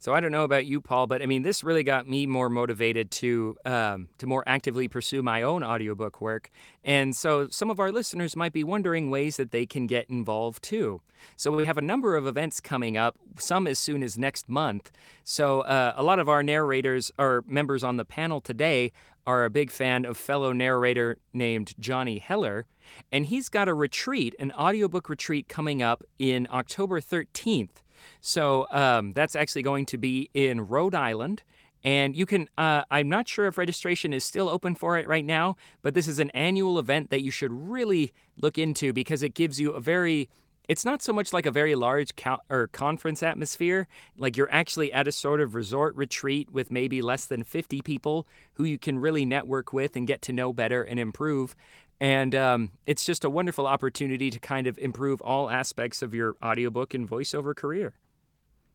So I don't know about you, Paul, but I mean, this really got me more motivated to um, to more actively pursue my own audiobook work. And so some of our listeners might be wondering ways that they can get involved too. So we have a number of events coming up, some as soon as next month. So uh, a lot of our narrators or members on the panel today are a big fan of fellow narrator named Johnny Heller. And he's got a retreat, an audiobook retreat coming up in October 13th. So um, that's actually going to be in Rhode Island. And you can, uh, I'm not sure if registration is still open for it right now, but this is an annual event that you should really look into because it gives you a very, it's not so much like a very large co- or conference atmosphere. Like you're actually at a sort of resort retreat with maybe less than 50 people who you can really network with and get to know better and improve. And um, it's just a wonderful opportunity to kind of improve all aspects of your audiobook and voiceover career.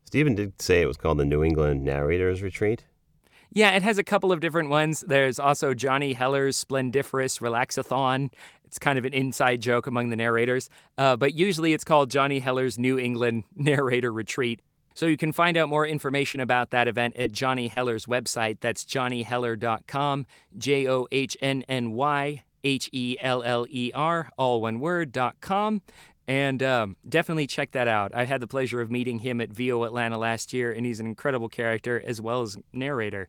Steven did say it was called the New England Narrators Retreat. Yeah, it has a couple of different ones. There's also Johnny Heller's Splendiferous Relaxathon. It's kind of an inside joke among the narrators, uh, but usually it's called Johnny Heller's New England Narrator Retreat. So you can find out more information about that event at Johnny Heller's website. That's johnnyheller.com, J O H N N Y H E L L E R, all one word, dot com. And um, definitely check that out. I had the pleasure of meeting him at VO Atlanta last year, and he's an incredible character as well as narrator.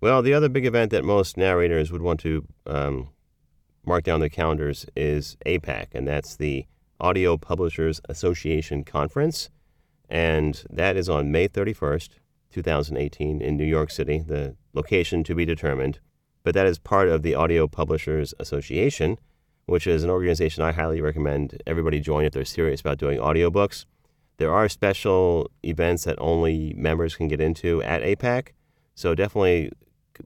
Well, the other big event that most narrators would want to um, mark down their calendars is APAC, and that's the Audio Publishers Association Conference. And that is on May 31st, 2018, in New York City, the location to be determined. But that is part of the Audio Publishers Association, which is an organization I highly recommend everybody join if they're serious about doing audiobooks. There are special events that only members can get into at APAC, so definitely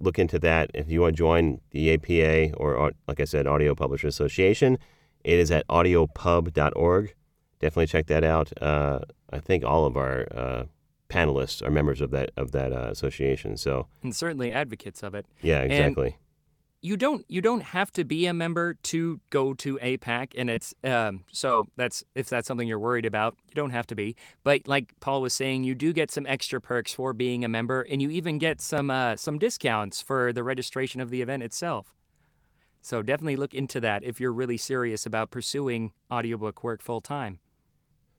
look into that. If you want to join the APA or, like I said, Audio Publishers Association, it is at audiopub.org. Definitely check that out. Uh, I think all of our uh, panelists are members of that of that uh, association. So and certainly advocates of it. yeah, And exactly. you don't you don't have to be a member to go to APAC, and it's um, so that's if that's something you're worried about, you don't have to be. But like Paul was saying, you do get some extra perks for being a member, and you even get some uh, some discounts for the registration of the event itself. So definitely look into that if you're really serious about pursuing audiobook work full time.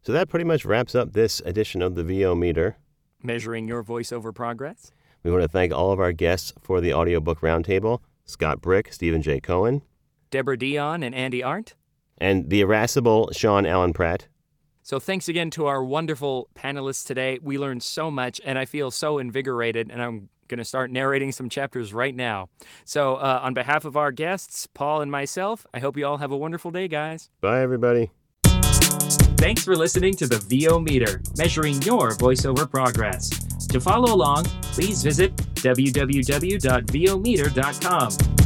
So that pretty much wraps up this edition of the VO Meter. Measuring your voiceover progress. We want to thank all of our guests for the audiobook roundtable Scott Brick, Steven Jay Cohen, Debra Deyan and Andi Arndt. and the irascible Sean Allen Pratt. So thanks again to our wonderful panelists today. We learned so much and I feel so invigorated and I'm going to start narrating some chapters right now. So, uh, on behalf of our guests, Paul and myself, I hope you all have a wonderful day, guys. Bye, everybody. Thanks for listening to the VO Meter, measuring your voiceover progress. To follow along, please visit www.vometer.com.